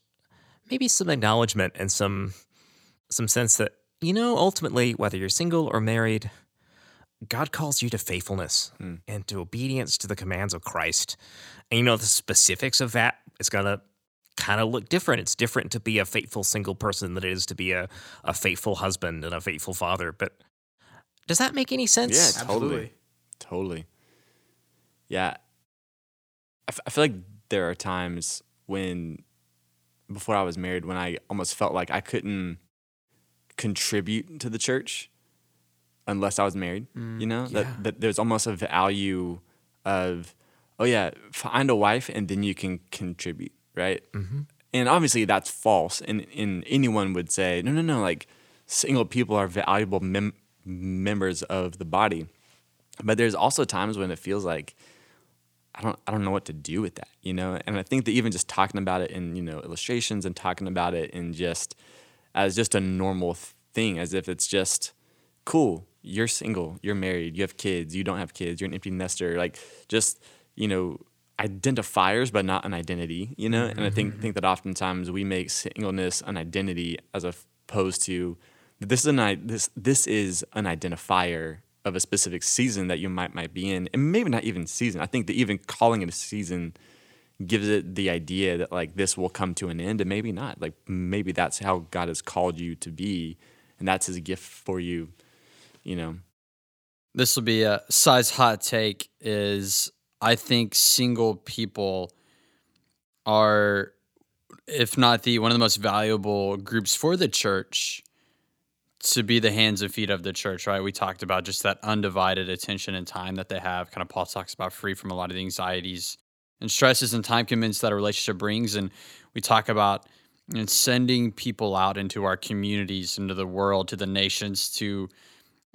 maybe some acknowledgement and some some sense that you know ultimately whether you're single or married God calls you to faithfulness hmm. and to obedience to the commands of Christ. And you know the specifics of that is going to kind of look different. It's different to be a faithful single person than it is to be a, a faithful husband and a faithful father. But does that make any sense? Yeah, totally. Absolutely. Totally. Yeah. I, f- I feel like there are times when, before I was married, when I almost felt like I couldn't contribute to the church unless I was married. you know, yeah. that, that there's almost a value of, oh, yeah, find a wife and then you can contribute, right? Mm-hmm. And obviously that's false. And, and anyone would say, no, no, no, like single people are valuable mem- members of the body. But there's also times when it feels like I don't I don't know what to do with that, you know. And I think that even just talking about it in you know illustrations and talking about it in just as just a normal thing, as if it's just cool. You're single, you're married, you have kids, you don't have kids, you're an empty nester. Like just you know identifiers, but not an identity, you know. And I think mm-hmm. think that oftentimes we make singleness an identity as opposed to this is an this this is an identifier of a specific season that you might might be in, and maybe not even season. I think that even calling it a season gives it the idea that like this will come to an end, and maybe not. Like maybe that's how God has called you to be, and that's His gift for you. You know, This will be a size hot take is I think single people are if not the one of the most valuable groups for the church to be the hands and feet of the church, right? We talked about just that undivided attention and time that they have. Kind of Paul talks about free from a lot of the anxieties and stresses and time commitments that a relationship brings. And we talk about know, sending people out into our communities, into the world, to the nations, to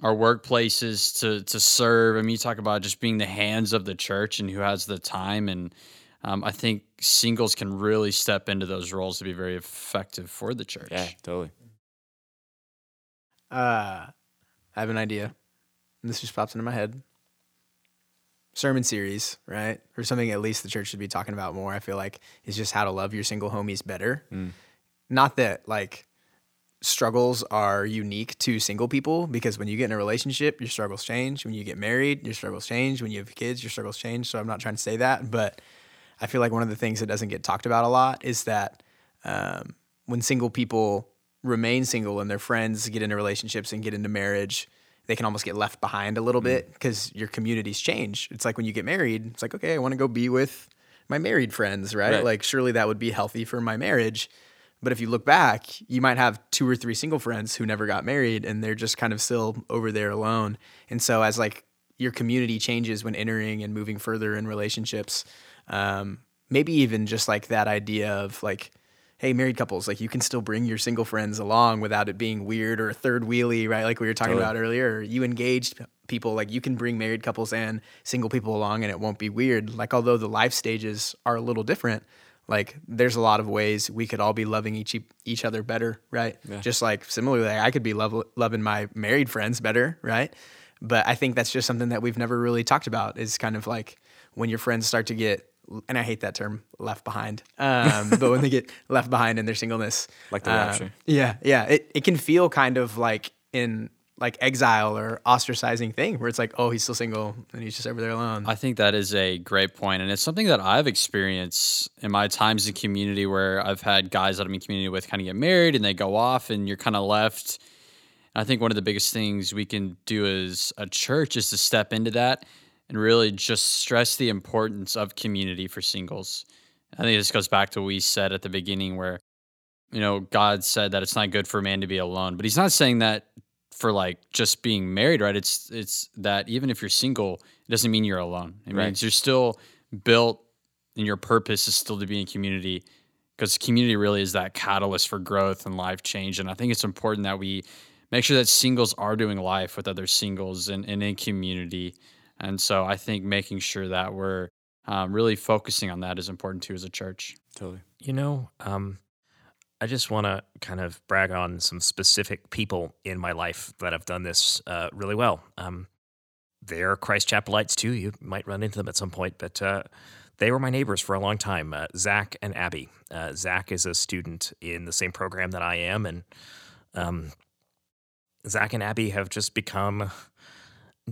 our workplaces to to serve. I mean, you talk about just being the hands of the church and who has the time. And um, I think singles can really step into those roles to be very effective for the church. yeah, totally. Uh, I have an idea. And this just pops into my head. Sermon series, right? Or something at least the church should be talking about more. I feel like is just how to love your single homies better. Not that like struggles are unique to single people because when you get in a relationship, your struggles change. When you get married, your struggles change. When you have kids, your struggles change. So I'm not trying to say that, but I feel like one of the things that doesn't get talked about a lot is that um, when single people remain single and their friends get into relationships and get into marriage, they can almost get left behind a little bit because your communities change. It's like when you get married, it's like, okay, I want to go be with my married friends, right? Right. Like, surely that would be healthy for my marriage. But if you look back, you might have two or three single friends who never got married and they're just kind of still over there alone. And so, as like your community changes when entering and moving further in relationships, um, maybe even just like that idea of like, hey, married couples, like you can still bring your single friends along without it being weird or a third wheelie, right? Like we were talking Totally. about earlier. You engaged people, like you can bring married couples and single people along and it won't be weird. Like, although the life stages are a little different, like there's a lot of ways we could all be loving each each other better, right? Just like similarly, I could be love, loving my married friends better, right? But I think that's just something that we've never really talked about. Is kind of like when your friends start to get, and I hate that term, left behind. Um, but when they get left behind in their singleness, Like the rapture. yeah, yeah, it it can feel kind of like in like exile or ostracizing thing where it's like, oh, he's still single and he's just over there alone. I think that is a great point, and it's something that I've experienced in my times in community where I've had guys that I'm in community with kind of get married and they go off, and you're kind of left. I think one of the biggest things we can do as a church is to step into that and really just stress the importance of community for singles. I think this goes back to what we said at the beginning, where you know God said that it's not good for a man to be alone, but He's not saying that for like just being married, right? It's it's that even if you're single, it doesn't mean you're alone. It Right. means you're still built, and your purpose is still to be in community, because community really is that catalyst for growth and life change. And I think it's important that we make sure that singles are doing life with other singles and, and in community. And so I think making sure that we're um, really focusing on that is important too as a church. Totally. You know, um, I just want to kind of brag on some specific people in my life that have done this uh, really well. Um, they're Christ Chapelites too. You might run into them at some point, but uh, they were my neighbors for a long time. Uh, Zach and Abby. Uh, Zach is a student in the same program that I am, and um, Zach and Abby have just become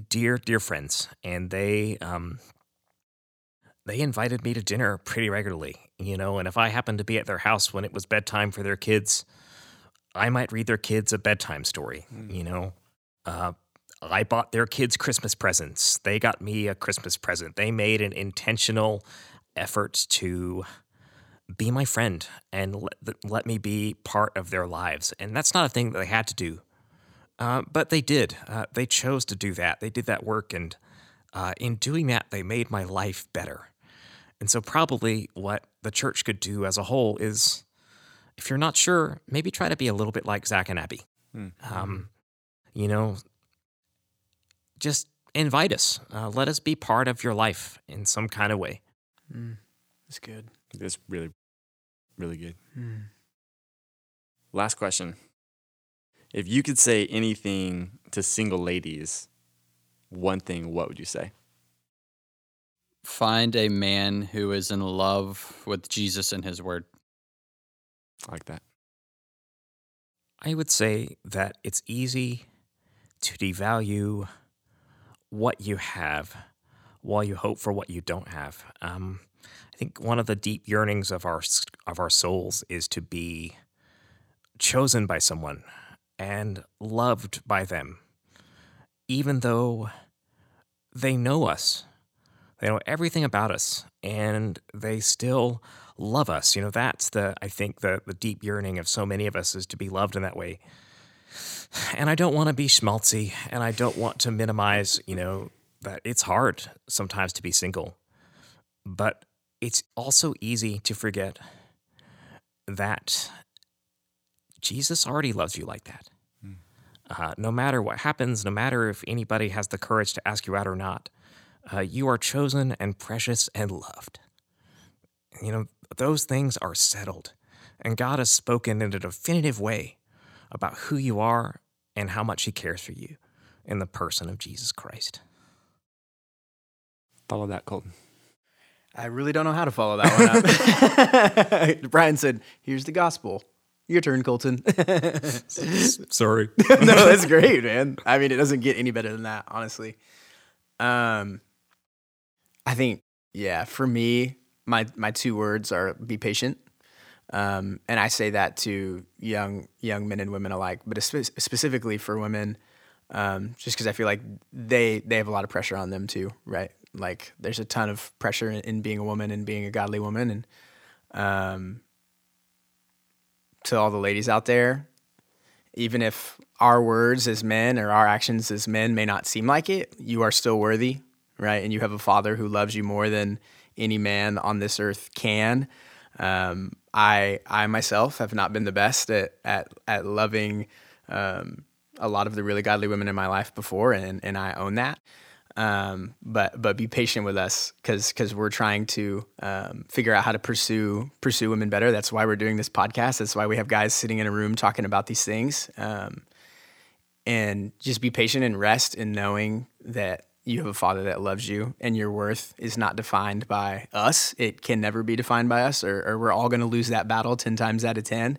dear, dear friends, and they um, they invited me to dinner pretty regularly, you know, and if I happened to be at their house when it was bedtime for their kids, I might read their kids a bedtime story, you know. Uh, I bought their kids Christmas presents. They got me a Christmas present. They made an intentional effort to be my friend and let, let me be part of their lives. And that's not a thing that they had to do. Uh, but they did. Uh, they chose to do that. They did that work. And uh, in doing that, they made my life better. And so, probably what the church could do as a whole is if you're not sure, maybe try to be a little bit like Zach and Abby. Um, you know, just invite us. Uh, let us be part of your life in some kind of way. That's good. That's really, really good. Hmm. Last question. If you could say anything to single ladies, one thing, what would you say? Find a man who is in love with Jesus and his word. I like that. I would say that it's easy to devalue what you have while you hope for what you don't have. Um, I think one of the deep yearnings of our of our souls is to be chosen by someone and loved by them, even though they know us. They know everything about us, and they still love us. You know, that's the I think the the deep yearning of so many of us is to be loved in that way. And I don't want to be schmaltzy, and I don't want to minimize. You know that it's hard sometimes to be single, but it's also easy to forget that Jesus already loves you like that. Uh, no matter what happens, no matter if anybody has the courage to ask you out or not, uh, you are chosen and precious and loved. You know, those things are settled. And God has spoken in a definitive way about who you are and how much He cares for you in the person of Jesus Christ. Follow that, Colton. I really don't know how to follow that one up. Brian said, "Here's the gospel. Your turn, Colton." Sorry. no, that's great, man. I mean, it doesn't get any better than that, honestly. Um, I think, yeah, for me, my my two words are be patient. Um, and I say that to young young men and women alike, but espe- specifically for women, um, just because I feel like they they have a lot of pressure on them too, right? Like there's a ton of pressure in, in being a woman and being a godly woman, and um, to all the ladies out there, even if our words as men or our actions as men may not seem like it, you are still worthy, right? And you have a father who loves you more than any man on this earth can. Um, I I myself have not been the best at at, at loving um, a lot of the really godly women in my life before, and and I own that. Um, but but be patient with us because because we're trying to um, figure out how to pursue pursue women better. That's why we're doing this podcast. That's why we have guys sitting in a room talking about these things. Um, and just be patient and rest in knowing that you have a father that loves you and your worth is not defined by us. It can never be defined by us, or, or we're all going to lose that battle 10 times out of 10.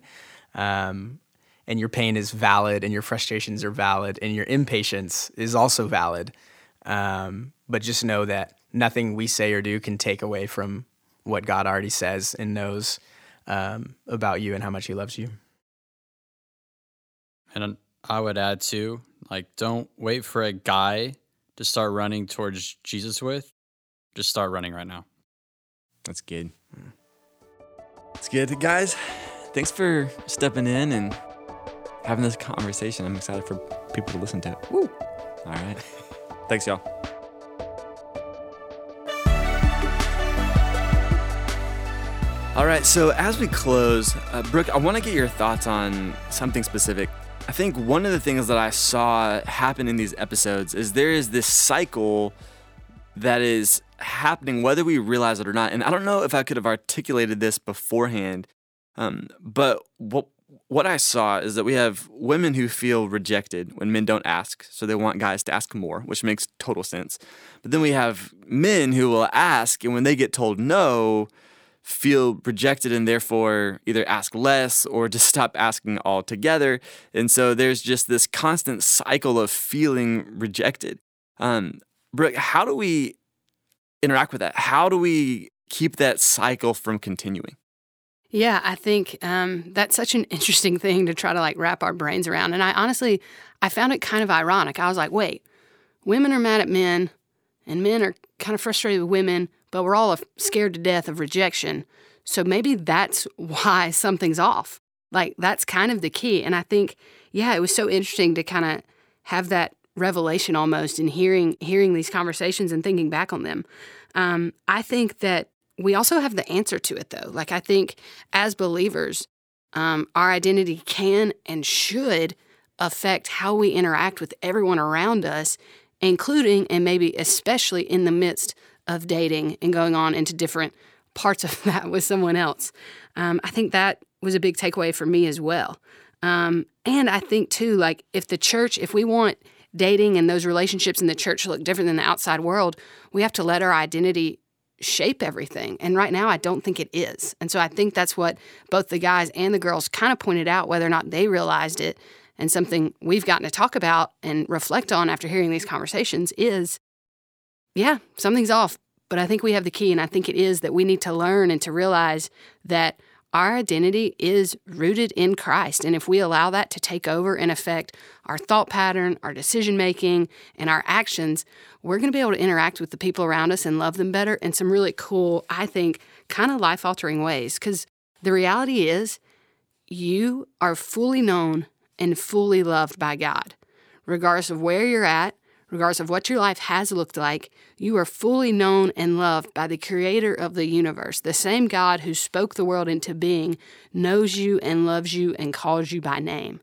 Um, and your pain is valid and your frustrations are valid and your impatience is also valid. Um, but just know that nothing we say or do can take away from what God already says and knows um, about you and how much He loves you. And I would add too, like, don't wait for a guy to start running towards Jesus with. Just start running right now. That's good. It's good. Guys, thanks for stepping in and having this conversation. I'm excited for people to listen to it. Woo! All right. thanks, y'all. All right, so as we close, uh, Brooke, I want to get your thoughts on something specific. I think one of the things that I saw happen in these episodes is there is this cycle that is happening whether we realize it or not. And I don't know if I could have articulated this beforehand, um, but what what I saw is that we have women who feel rejected when men don't ask, so they want guys to ask more, which makes total sense. But then we have men who will ask, and when they get told no, feel rejected and therefore either ask less or just stop asking altogether. And so there's just this constant cycle of feeling rejected. Um, Brooke, how do we interact with that? How do we keep that cycle from continuing? Yeah, I think um, that's such an interesting thing to try to like wrap our brains around. And I honestly, I found it kind of ironic. I was like, wait, women are mad at men, and men are kind of frustrated with women, but we're all scared to death of rejection. So maybe that's why something's off. Like that's kind of the key. And I think, yeah, it was so interesting to kind of have that revelation almost in hearing hearing these conversations and thinking back on them. Um, I think that we also have the answer to it though. Like I think as believers, um, our identity can and should affect how we interact with everyone around us, including and maybe especially in the midst of dating and going on into different parts of that with someone else. Um, I think that was a big takeaway for me as well. Um, and I think too, like if the church, if we want dating and those relationships in the church to look different than the outside world, we have to let our identity shape everything. And right now, I don't think it is. And so I think that's what both the guys and the girls kind of pointed out, whether or not they realized it. And something we've gotten to talk about and reflect on after hearing these conversations is yeah, something's off. But I think we have the key. And I think it is that we need to learn and to realize that our identity is rooted in Christ. And if we allow that to take over and affect our thought pattern, our decision making, and our actions, we're going to be able to interact with the people around us and love them better in some really cool, I think, kind of life altering ways. Because the reality is, you are fully known and fully loved by God. Regardless of where you're at, regardless of what your life has looked like, you are fully known and loved by the creator of the universe. The same God who spoke the world into being knows you and loves you and calls you by name.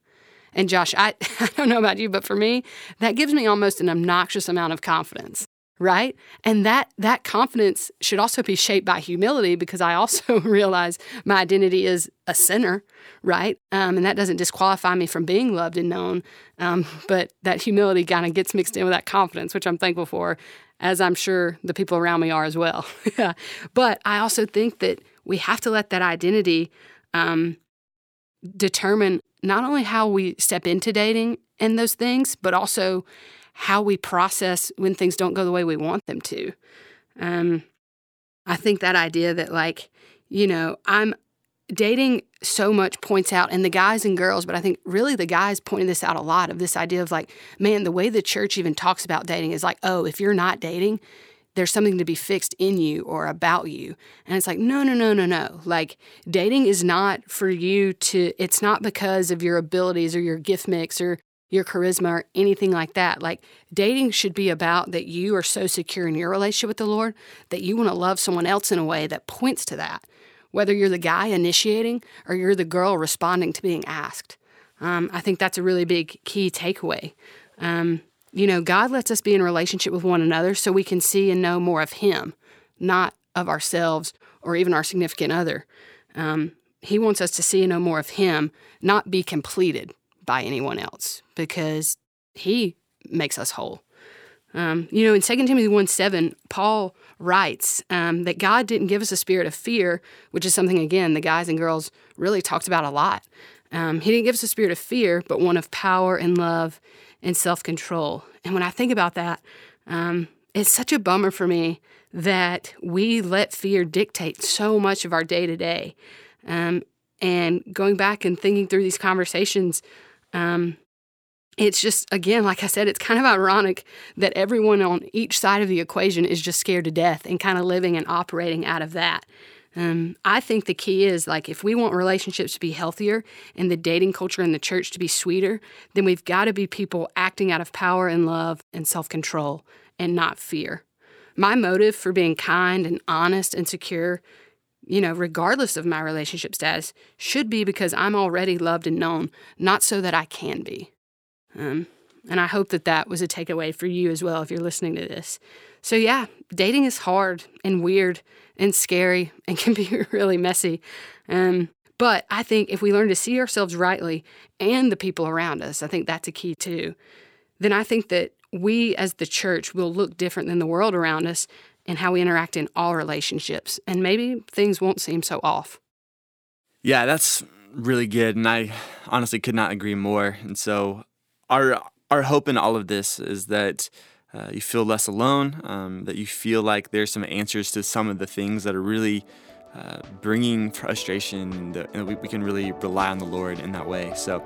And Josh, I, I don't know about you, but for me, that gives me almost an obnoxious amount of confidence right? And that that confidence should also be shaped by humility because i also realize my identity is a sinner right? Um, and that doesn't disqualify me from being loved and known. Um, but that humility kind of gets mixed in with that confidence which i'm thankful for as i'm sure the people around me are as well. But i also think that we have to let that identity um, determine not only how we step into dating and those things but also how we process when things don't go the way we want them to. Um, I think that idea that, like, you know, I'm dating so much points out, and the guys and girls, but I think really the guys pointed this out a lot of this idea of like, man, the way the church even talks about dating is like, oh, if you're not dating, there's something to be fixed in you or about you. And it's like, no, no, no, no, no. Like, dating is not for you to, it's not because of your abilities or your gift mix or your charisma or anything like that. Like dating should be about that you are so secure in your relationship with the Lord that you want to love someone else in a way that points to that, whether you're the guy initiating or you're the girl responding to being asked. Um, I think that's a really big key takeaway. Um, you know, God lets us be in relationship with one another so we can see and know more of Him, not of ourselves or even our significant other. Um, he wants us to see and know more of Him, not be completed by anyone else because he makes us whole. Um, you know, in 2 Timothy 1 7, Paul writes um, that God didn't give us a spirit of fear, which is something, again, the guys and girls really talked about a lot. Um, he didn't give us a spirit of fear, but one of power and love and self control. And when I think about that, um, it's such a bummer for me that we let fear dictate so much of our day to day. And going back and thinking through these conversations, um, it's just, again, like I said, it's kind of ironic that everyone on each side of the equation is just scared to death and kind of living and operating out of that. Um, I think the key is like if we want relationships to be healthier and the dating culture in the church to be sweeter, then we've got to be people acting out of power and love and self control and not fear. My motive for being kind and honest and secure, you know, regardless of my relationship status, should be because I'm already loved and known, not so that I can be. Um, and I hope that that was a takeaway for you as well if you're listening to this. So, yeah, dating is hard and weird and scary and can be really messy. Um, but I think if we learn to see ourselves rightly and the people around us, I think that's a key too. Then I think that we as the church will look different than the world around us and how we interact in all relationships. And maybe things won't seem so off. Yeah, that's really good. And I honestly could not agree more. And so, our, our hope in all of this is that uh, you feel less alone, um, that you feel like there's some answers to some of the things that are really uh, bringing frustration, and, the, and we, we, can really rely on the Lord in that way. So,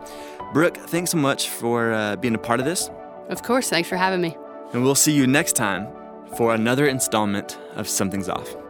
Brooke, thanks so much for uh, being a part of this. Of course, thanks for having me. And we'll see you next time for another installment of Something's Off.